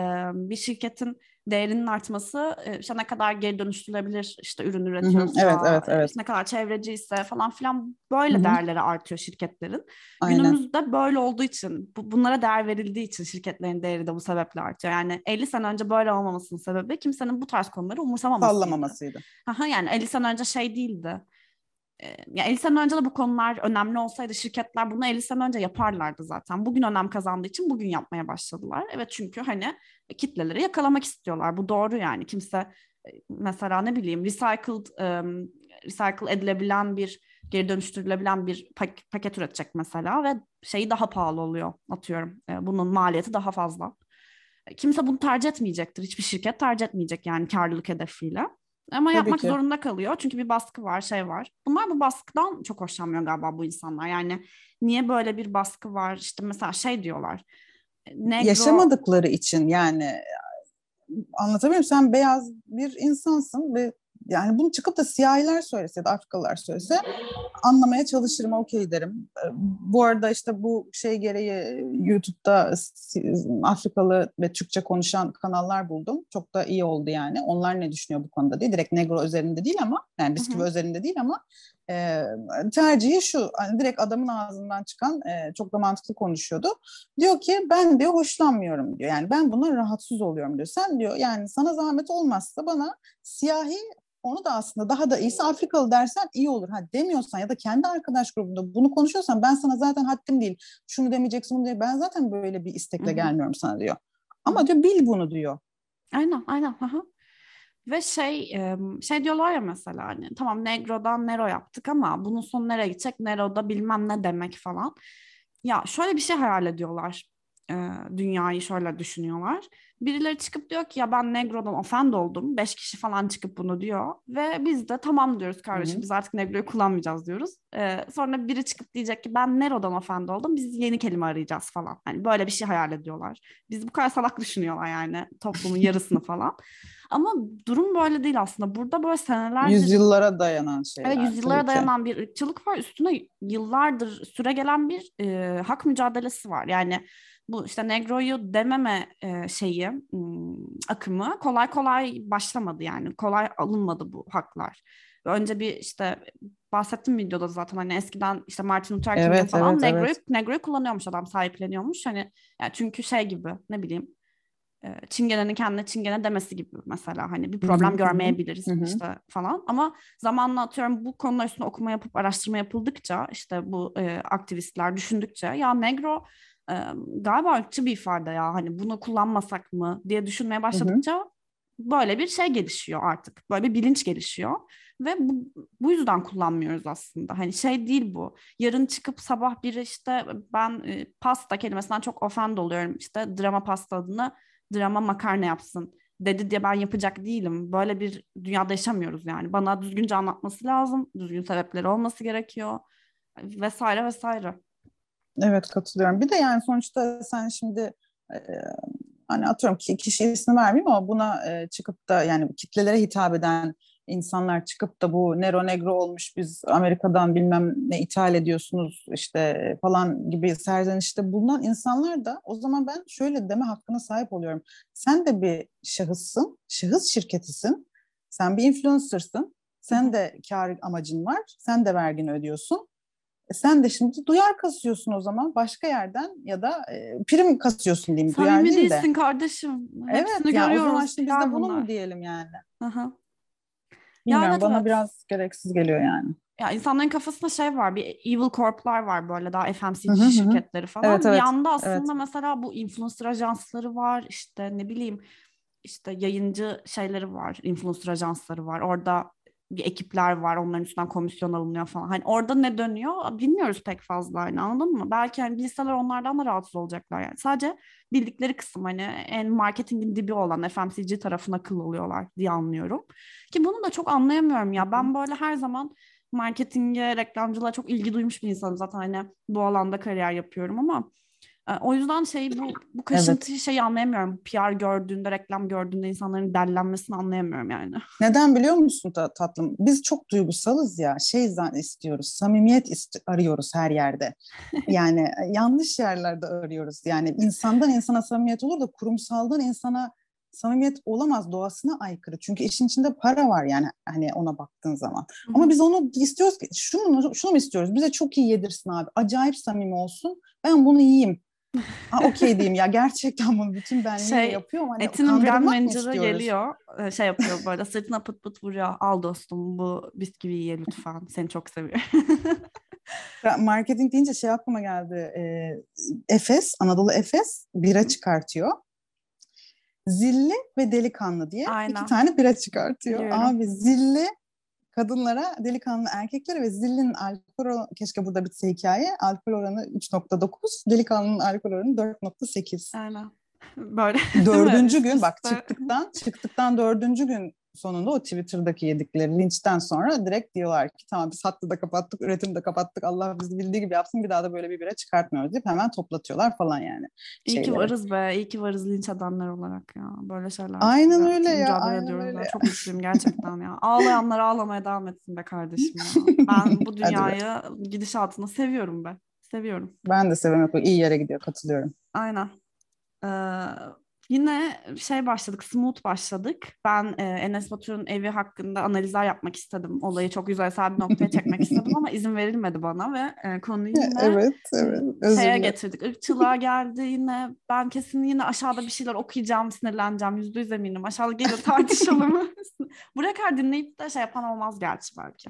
bir şirketin değerinin artması işte ne kadar geri dönüştürülebilir işte ürün üretiyorsa, evet, evet, evet. Işte ne kadar çevreci ise falan filan böyle Hı-hı. değerleri artıyor şirketlerin. Aynen. Günümüzde böyle olduğu için bu, bunlara değer verildiği için şirketlerin değeri de bu sebeple artıyor. Yani 50 sene önce böyle olmamasının sebebi kimsenin bu tarz konuları umursamamasıydı. Sallamamasıydı. Aha, yani 50 sene önce şey değildi ya 50 sene önce de bu konular önemli olsaydı şirketler bunu 50 sene önce yaparlardı zaten. Bugün önem kazandığı için bugün yapmaya başladılar. Evet çünkü hani kitleleri yakalamak istiyorlar. Bu doğru yani. Kimse mesela ne bileyim recycled um, recycle edilebilen bir geri dönüştürülebilen bir pak- paket üretecek mesela ve şeyi daha pahalı oluyor atıyorum. Bunun maliyeti daha fazla. Kimse bunu tercih etmeyecektir. Hiçbir şirket tercih etmeyecek yani karlılık hedefiyle. Ama Tabii yapmak ki. zorunda kalıyor. Çünkü bir baskı var, şey var. Bunlar bu baskıdan çok hoşlanmıyor galiba bu insanlar. Yani niye böyle bir baskı var? İşte mesela şey diyorlar. Negro... Yaşamadıkları için yani anlatabiliyor muyum? Sen beyaz bir insansın ve yani bunu çıkıp da siyahiler söylese ya da Afrikalılar söylese anlamaya çalışırım, okey derim. Ee, bu arada işte bu şey gereği YouTube'da Afrikalı ve Türkçe konuşan kanallar buldum. Çok da iyi oldu yani. Onlar ne düşünüyor bu konuda diye. Direkt Negro üzerinde değil ama yani bisküvi üzerinde değil ama e, tercihi şu. Hani direkt adamın ağzından çıkan e, çok da mantıklı konuşuyordu. Diyor ki ben diyor hoşlanmıyorum diyor. Yani ben buna rahatsız oluyorum diyor. Sen diyor yani sana zahmet olmazsa bana siyahi onu da aslında daha da iyisi Afrikalı dersen iyi olur. Ha demiyorsan ya da kendi arkadaş grubunda bunu konuşuyorsan ben sana zaten haddim değil. Şunu demeyeceksin bunu diye. Ben zaten böyle bir istekle Hı-hı. gelmiyorum sana diyor. Ama diyor bil bunu diyor. Aynen aynen. Aha. Ve şey şey diyorlar ya mesela hani tamam Negro'dan Nero yaptık ama bunun sonu nereye gidecek? Nero'da bilmem ne demek falan. Ya şöyle bir şey hayal ediyorlar. Dünyayı şöyle düşünüyorlar Birileri çıkıp diyor ki ya ben Negro'dan ofend oldum. Beş kişi falan çıkıp bunu diyor. Ve biz de tamam diyoruz kardeşim Hı-hı. biz artık Negro'yu kullanmayacağız diyoruz. Ee, sonra biri çıkıp diyecek ki ben Nero'dan ofend oldum. Biz yeni kelime arayacağız falan. Hani böyle bir şey hayal ediyorlar. Biz bu kadar salak düşünüyorlar yani toplumun yarısını falan. Ama durum böyle değil aslında. Burada böyle senelerdir... Yüzyıllara dayanan şeyler. Evet yüzyıllara dayanan bir ırkçılık var. Üstüne yıllardır süre gelen bir e, hak mücadelesi var. Yani bu işte Negro'yu dememe e, şeyi akımı kolay kolay başlamadı yani kolay alınmadı bu haklar. Önce bir işte bahsettim videoda zaten hani eskiden işte Martin Luther King'in evet, falan evet, Negro'yu evet. Negro'yu kullanıyormuş adam sahipleniyormuş hani yani çünkü şey gibi ne bileyim Çingene'nin kendine Çingene demesi gibi mesela hani bir problem Hı-hı. görmeyebiliriz Hı-hı. işte falan ama zamanla atıyorum bu konular üstüne okuma yapıp araştırma yapıldıkça işte bu e, aktivistler düşündükçe ya Negro e, galiba ırkçı bir ifade ya hani bunu kullanmasak mı diye düşünmeye başladıkça hı hı. böyle bir şey gelişiyor artık. Böyle bir bilinç gelişiyor ve bu, bu yüzden kullanmıyoruz aslında. Hani şey değil bu. Yarın çıkıp sabah biri işte ben e, pasta kelimesinden çok ofend oluyorum. İşte drama pasta adını drama makarna yapsın dedi diye ben yapacak değilim. Böyle bir dünyada yaşamıyoruz yani. Bana düzgünce anlatması lazım. Düzgün sebepleri olması gerekiyor. Vesaire vesaire. Evet katılıyorum. Bir de yani sonuçta sen şimdi e, hani atıyorum ki kişi ismi vermeyeyim ama buna e, çıkıp da yani kitlelere hitap eden insanlar çıkıp da bu Nero Negro olmuş biz Amerika'dan bilmem ne ithal ediyorsunuz işte falan gibi serzenişte bulunan insanlar da o zaman ben şöyle deme hakkına sahip oluyorum. Sen de bir şahıssın, şahıs şirketisin, sen bir influencer'sın, sen de kar amacın var, sen de vergini ödüyorsun. E sen de şimdi duyar kasıyorsun o zaman başka yerden ya da e, prim kasıyorsun diyeyim. Samimi duyar değil değilsin de. kardeşim. Hepsini evet yani o zaman şimdi biz de bunu mu diyelim yani? Aha. Bilmiyorum yani, bana evet. biraz gereksiz geliyor yani. Ya insanların kafasında şey var, bir evil corp'lar var böyle daha FMCG hı hı. şirketleri falan. Evet, evet. Bir yanda aslında evet. mesela bu influencer ajansları var, işte ne bileyim işte yayıncı şeyleri var, influencer ajansları var. Orada bir ekipler var. Onların üstünden komisyon alınıyor falan. Hani orada ne dönüyor bilmiyoruz pek fazla hani anladın mı? Belki hani bilseler onlardan da rahatsız olacaklar yani. Sadece bildikleri kısım hani en marketingin dibi olan FMCG tarafına akıl oluyorlar diye anlıyorum. Ki bunu da çok anlayamıyorum ya. Ben böyle her zaman marketinge, reklamcılığa çok ilgi duymuş bir insanım. Zaten hani bu alanda kariyer yapıyorum ama o yüzden şey bu bu kaşıntı evet. şeyi anlayamıyorum. PR gördüğünde, reklam gördüğünde insanların dellenmesini anlayamıyorum yani. Neden biliyor musun tatlım? Biz çok duygusalız ya. Şey istiyoruz. Samimiyet ist- arıyoruz her yerde. Yani e, yanlış yerlerde arıyoruz. Yani insandan insana samimiyet olur da kurumsaldan insana samimiyet olamaz doğasına aykırı. Çünkü işin içinde para var yani hani ona baktığın zaman. Hı-hı. Ama biz onu istiyoruz ki şunu şunu mu istiyoruz? Bize çok iyi yedirsin abi. Acayip samimi olsun. Ben bunu yiyeyim. Ha okey diyeyim ya gerçekten bunu bütün benliği şey, yapıyor. Hani etinin brand manager'ı geliyor e, şey yapıyor böyle sırtına pıt pıt vuruyor. Al dostum bu bisküvi ye lütfen. Seni çok seviyorum. Marketing deyince şey aklıma geldi. E, Efes, Anadolu Efes bira çıkartıyor. Zilli ve delikanlı diye Aynen. iki tane bira çıkartıyor. Biliyorum. Abi zilli kadınlara, delikanlı erkeklere ve zillinin alkol oranı, keşke burada bitse hikaye, alkol oranı 3.9, delikanlının alkol oranı 4.8. Aynen. Böyle. Dördüncü gün bak çıktıktan çıktıktan dördüncü gün sonunda o Twitter'daki yedikleri linçten sonra direkt diyorlar ki tamam biz hattı da kapattık, üretimi de kapattık. Allah bizi bildiği gibi yapsın bir daha da böyle bir bire çıkartmıyoruz deyip hemen toplatıyorlar falan yani. İyi şeyleri. ki varız be. iyi ki varız linç adamlar olarak ya. Böyle şeyler. Aynen öyle ya. Aynen öyle. Çok mutluyum gerçekten ya. Ağlayanlar ağlamaya devam etsin be kardeşim ya. Ben bu dünyayı gidişatını seviyorum be. Seviyorum. Ben de seviyorum. İyi yere gidiyor. Katılıyorum. Aynen. Ee, Yine şey başladık, smooth başladık. Ben e, Enes Batur'un evi hakkında analizler yapmak istedim. Olayı çok yüzeysel bir noktaya çekmek istedim ama izin verilmedi bana ve e, konuyu yine evet, evet. Şeye getirdik. Irkçılığa geldi yine. Ben kesin yine aşağıda bir şeyler okuyacağım, sinirleneceğim. Yüzde yüz eminim. Aşağıda gelin tartışalım. Buraya kadar dinleyip de şey yapan olmaz gerçi belki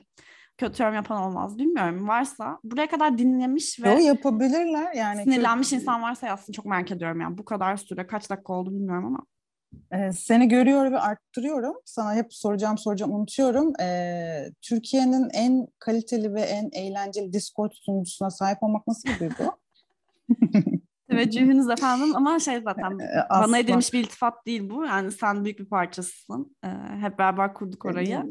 kötü yorum yapan olmaz. Bilmiyorum. Varsa buraya kadar dinlemiş ve Yo, yapabilirler yani. Sinirlenmiş kötü... insan varsa yazsın. Çok merak ediyorum yani. Bu kadar süre kaç dakika oldu bilmiyorum ama. Ee, seni görüyor ve arttırıyorum. Sana hep soracağım soracağım unutuyorum. Ee, Türkiye'nin en kaliteli ve en eğlenceli Discord sunucusuna sahip olmak nasıl bir duygu? Teveccühünüz efendim ama şey zaten ee, bana edilmiş bir iltifat değil bu. Yani sen büyük bir parçasısın. Ee, hep beraber kurduk orayı.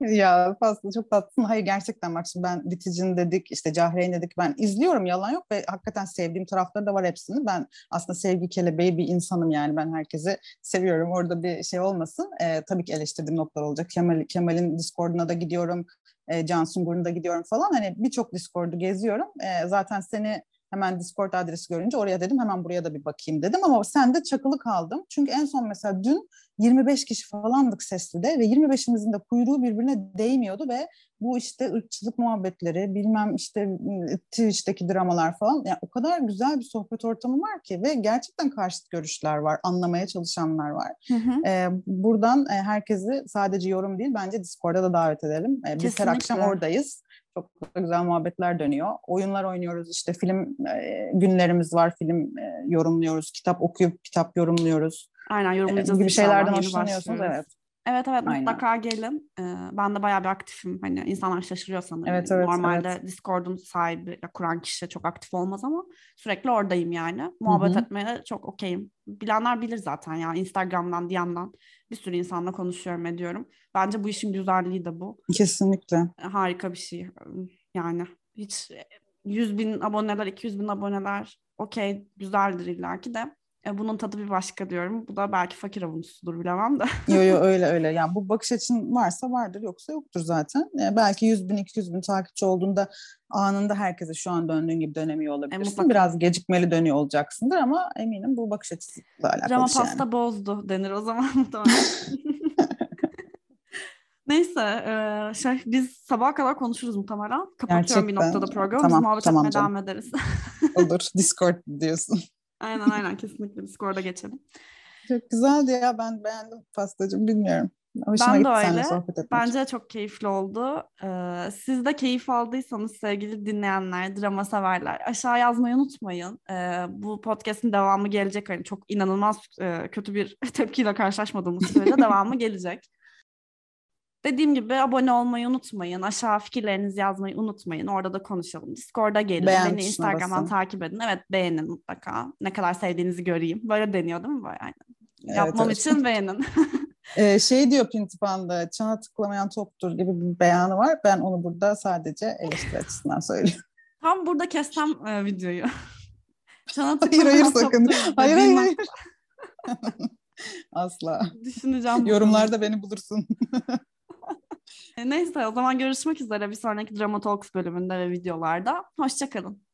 Ya fazla çok tatlısın. Hayır gerçekten bak şimdi ben Biticin dedik işte Cahreyn dedik ben izliyorum yalan yok ve hakikaten sevdiğim tarafları da var hepsini. Ben aslında sevgi kelebeği bir insanım yani ben herkesi seviyorum. Orada bir şey olmasın. Ee, tabii ki eleştirdiğim noktalar olacak. Kemal, Kemal'in Discord'una da gidiyorum. E, Can Sungur'una da gidiyorum falan. Hani birçok Discord'u geziyorum. E, zaten seni Hemen Discord adresi görünce oraya dedim hemen buraya da bir bakayım dedim ama sen de çakılı kaldım. Çünkü en son mesela dün 25 kişi falandık sesli de ve 25'imizin de kuyruğu birbirine değmiyordu ve bu işte ırkçılık muhabbetleri bilmem işte Twitch'teki dramalar falan yani o kadar güzel bir sohbet ortamı var ki ve gerçekten karşıt görüşler var anlamaya çalışanlar var. Hı hı. Ee, buradan herkesi sadece yorum değil bence Discord'a da davet edelim. Ee, biz her akşam oradayız. Çok güzel muhabbetler dönüyor. Oyunlar oynuyoruz işte film e, günlerimiz var film e, yorumluyoruz. Kitap okuyup kitap yorumluyoruz. Aynen yorumlayacağız. E, gibi şeylerden hoşlanıyorsunuz evet. Evet evet Aynen. mutlaka gelin. Ee, ben de bayağı bir aktifim. Hani insanlar şaşırıyor sanırım. Evet, evet, Normalde evet. Discord'un sahibi, kuran kişi çok aktif olmaz ama sürekli oradayım yani. Muhabbet Hı-hı. etmeye çok okeyim. Bilenler bilir zaten ya. Instagram'dan, DM'den bir sürü insanla konuşuyorum ediyorum. Bence bu işin güzelliği de bu. Kesinlikle. Harika bir şey. Yani hiç 100 bin aboneler, 200 bin aboneler okey güzeldir illaki de e, bunun tadı bir başka diyorum. Bu da belki fakir avuntusudur bilemem de. yo yo öyle öyle. Yani bu bakış açın varsa vardır yoksa yoktur zaten. E, belki 100 bin 200 bin takipçi olduğunda anında herkese şu an döndüğün gibi dönemiyor e, olabilirsin. E, Biraz gecikmeli dönüyor olacaksındır ama eminim bu bakış açısıyla alakalı Cama şey pasta yani. bozdu denir o zaman Neyse e, şey biz sabaha kadar konuşuruz muhtemelen. Kapatıyorum Gerçekten. bir noktada programı. Tamam, biz muhabbet tamam, etmeye devam ederiz. Olur. Discord diyorsun. Aynen aynen kesinlikle Discord'a geçelim. Çok güzeldi ya ben beğendim pastacığım bilmiyorum. Hoşuma ben de öyle. sohbet etmek. Bence çok keyifli oldu. Ee, siz de keyif aldıysanız sevgili dinleyenler, drama severler aşağı yazmayı unutmayın. Ee, bu podcast'in devamı gelecek. Hani çok inanılmaz e, kötü bir tepkiyle karşılaşmadığımız sürece devamı gelecek. Dediğim gibi abone olmayı unutmayın. Aşağı fikirlerinizi yazmayı unutmayın. Orada da konuşalım. Discord'a gelin. Beğen Beni Instagram'dan basın. takip edin. Evet beğenin mutlaka. Ne kadar sevdiğinizi göreyim. Böyle deniyor değil mi? Böyle yani. Evet, Yapmam evet. için beğenin. ee, şey diyor Pintipan'da çana tıklamayan toptur gibi bir beyanı var. Ben onu burada sadece eleştiri açısından söylüyorum. Tam burada kessem e, videoyu. çana hayır hayır sakın. Hayır hayır hayır. Asla. Düşüneceğim. Yorumlarda beni bulursun. Neyse o zaman görüşmek üzere bir sonraki Drama Talks bölümünde ve videolarda. Hoşçakalın.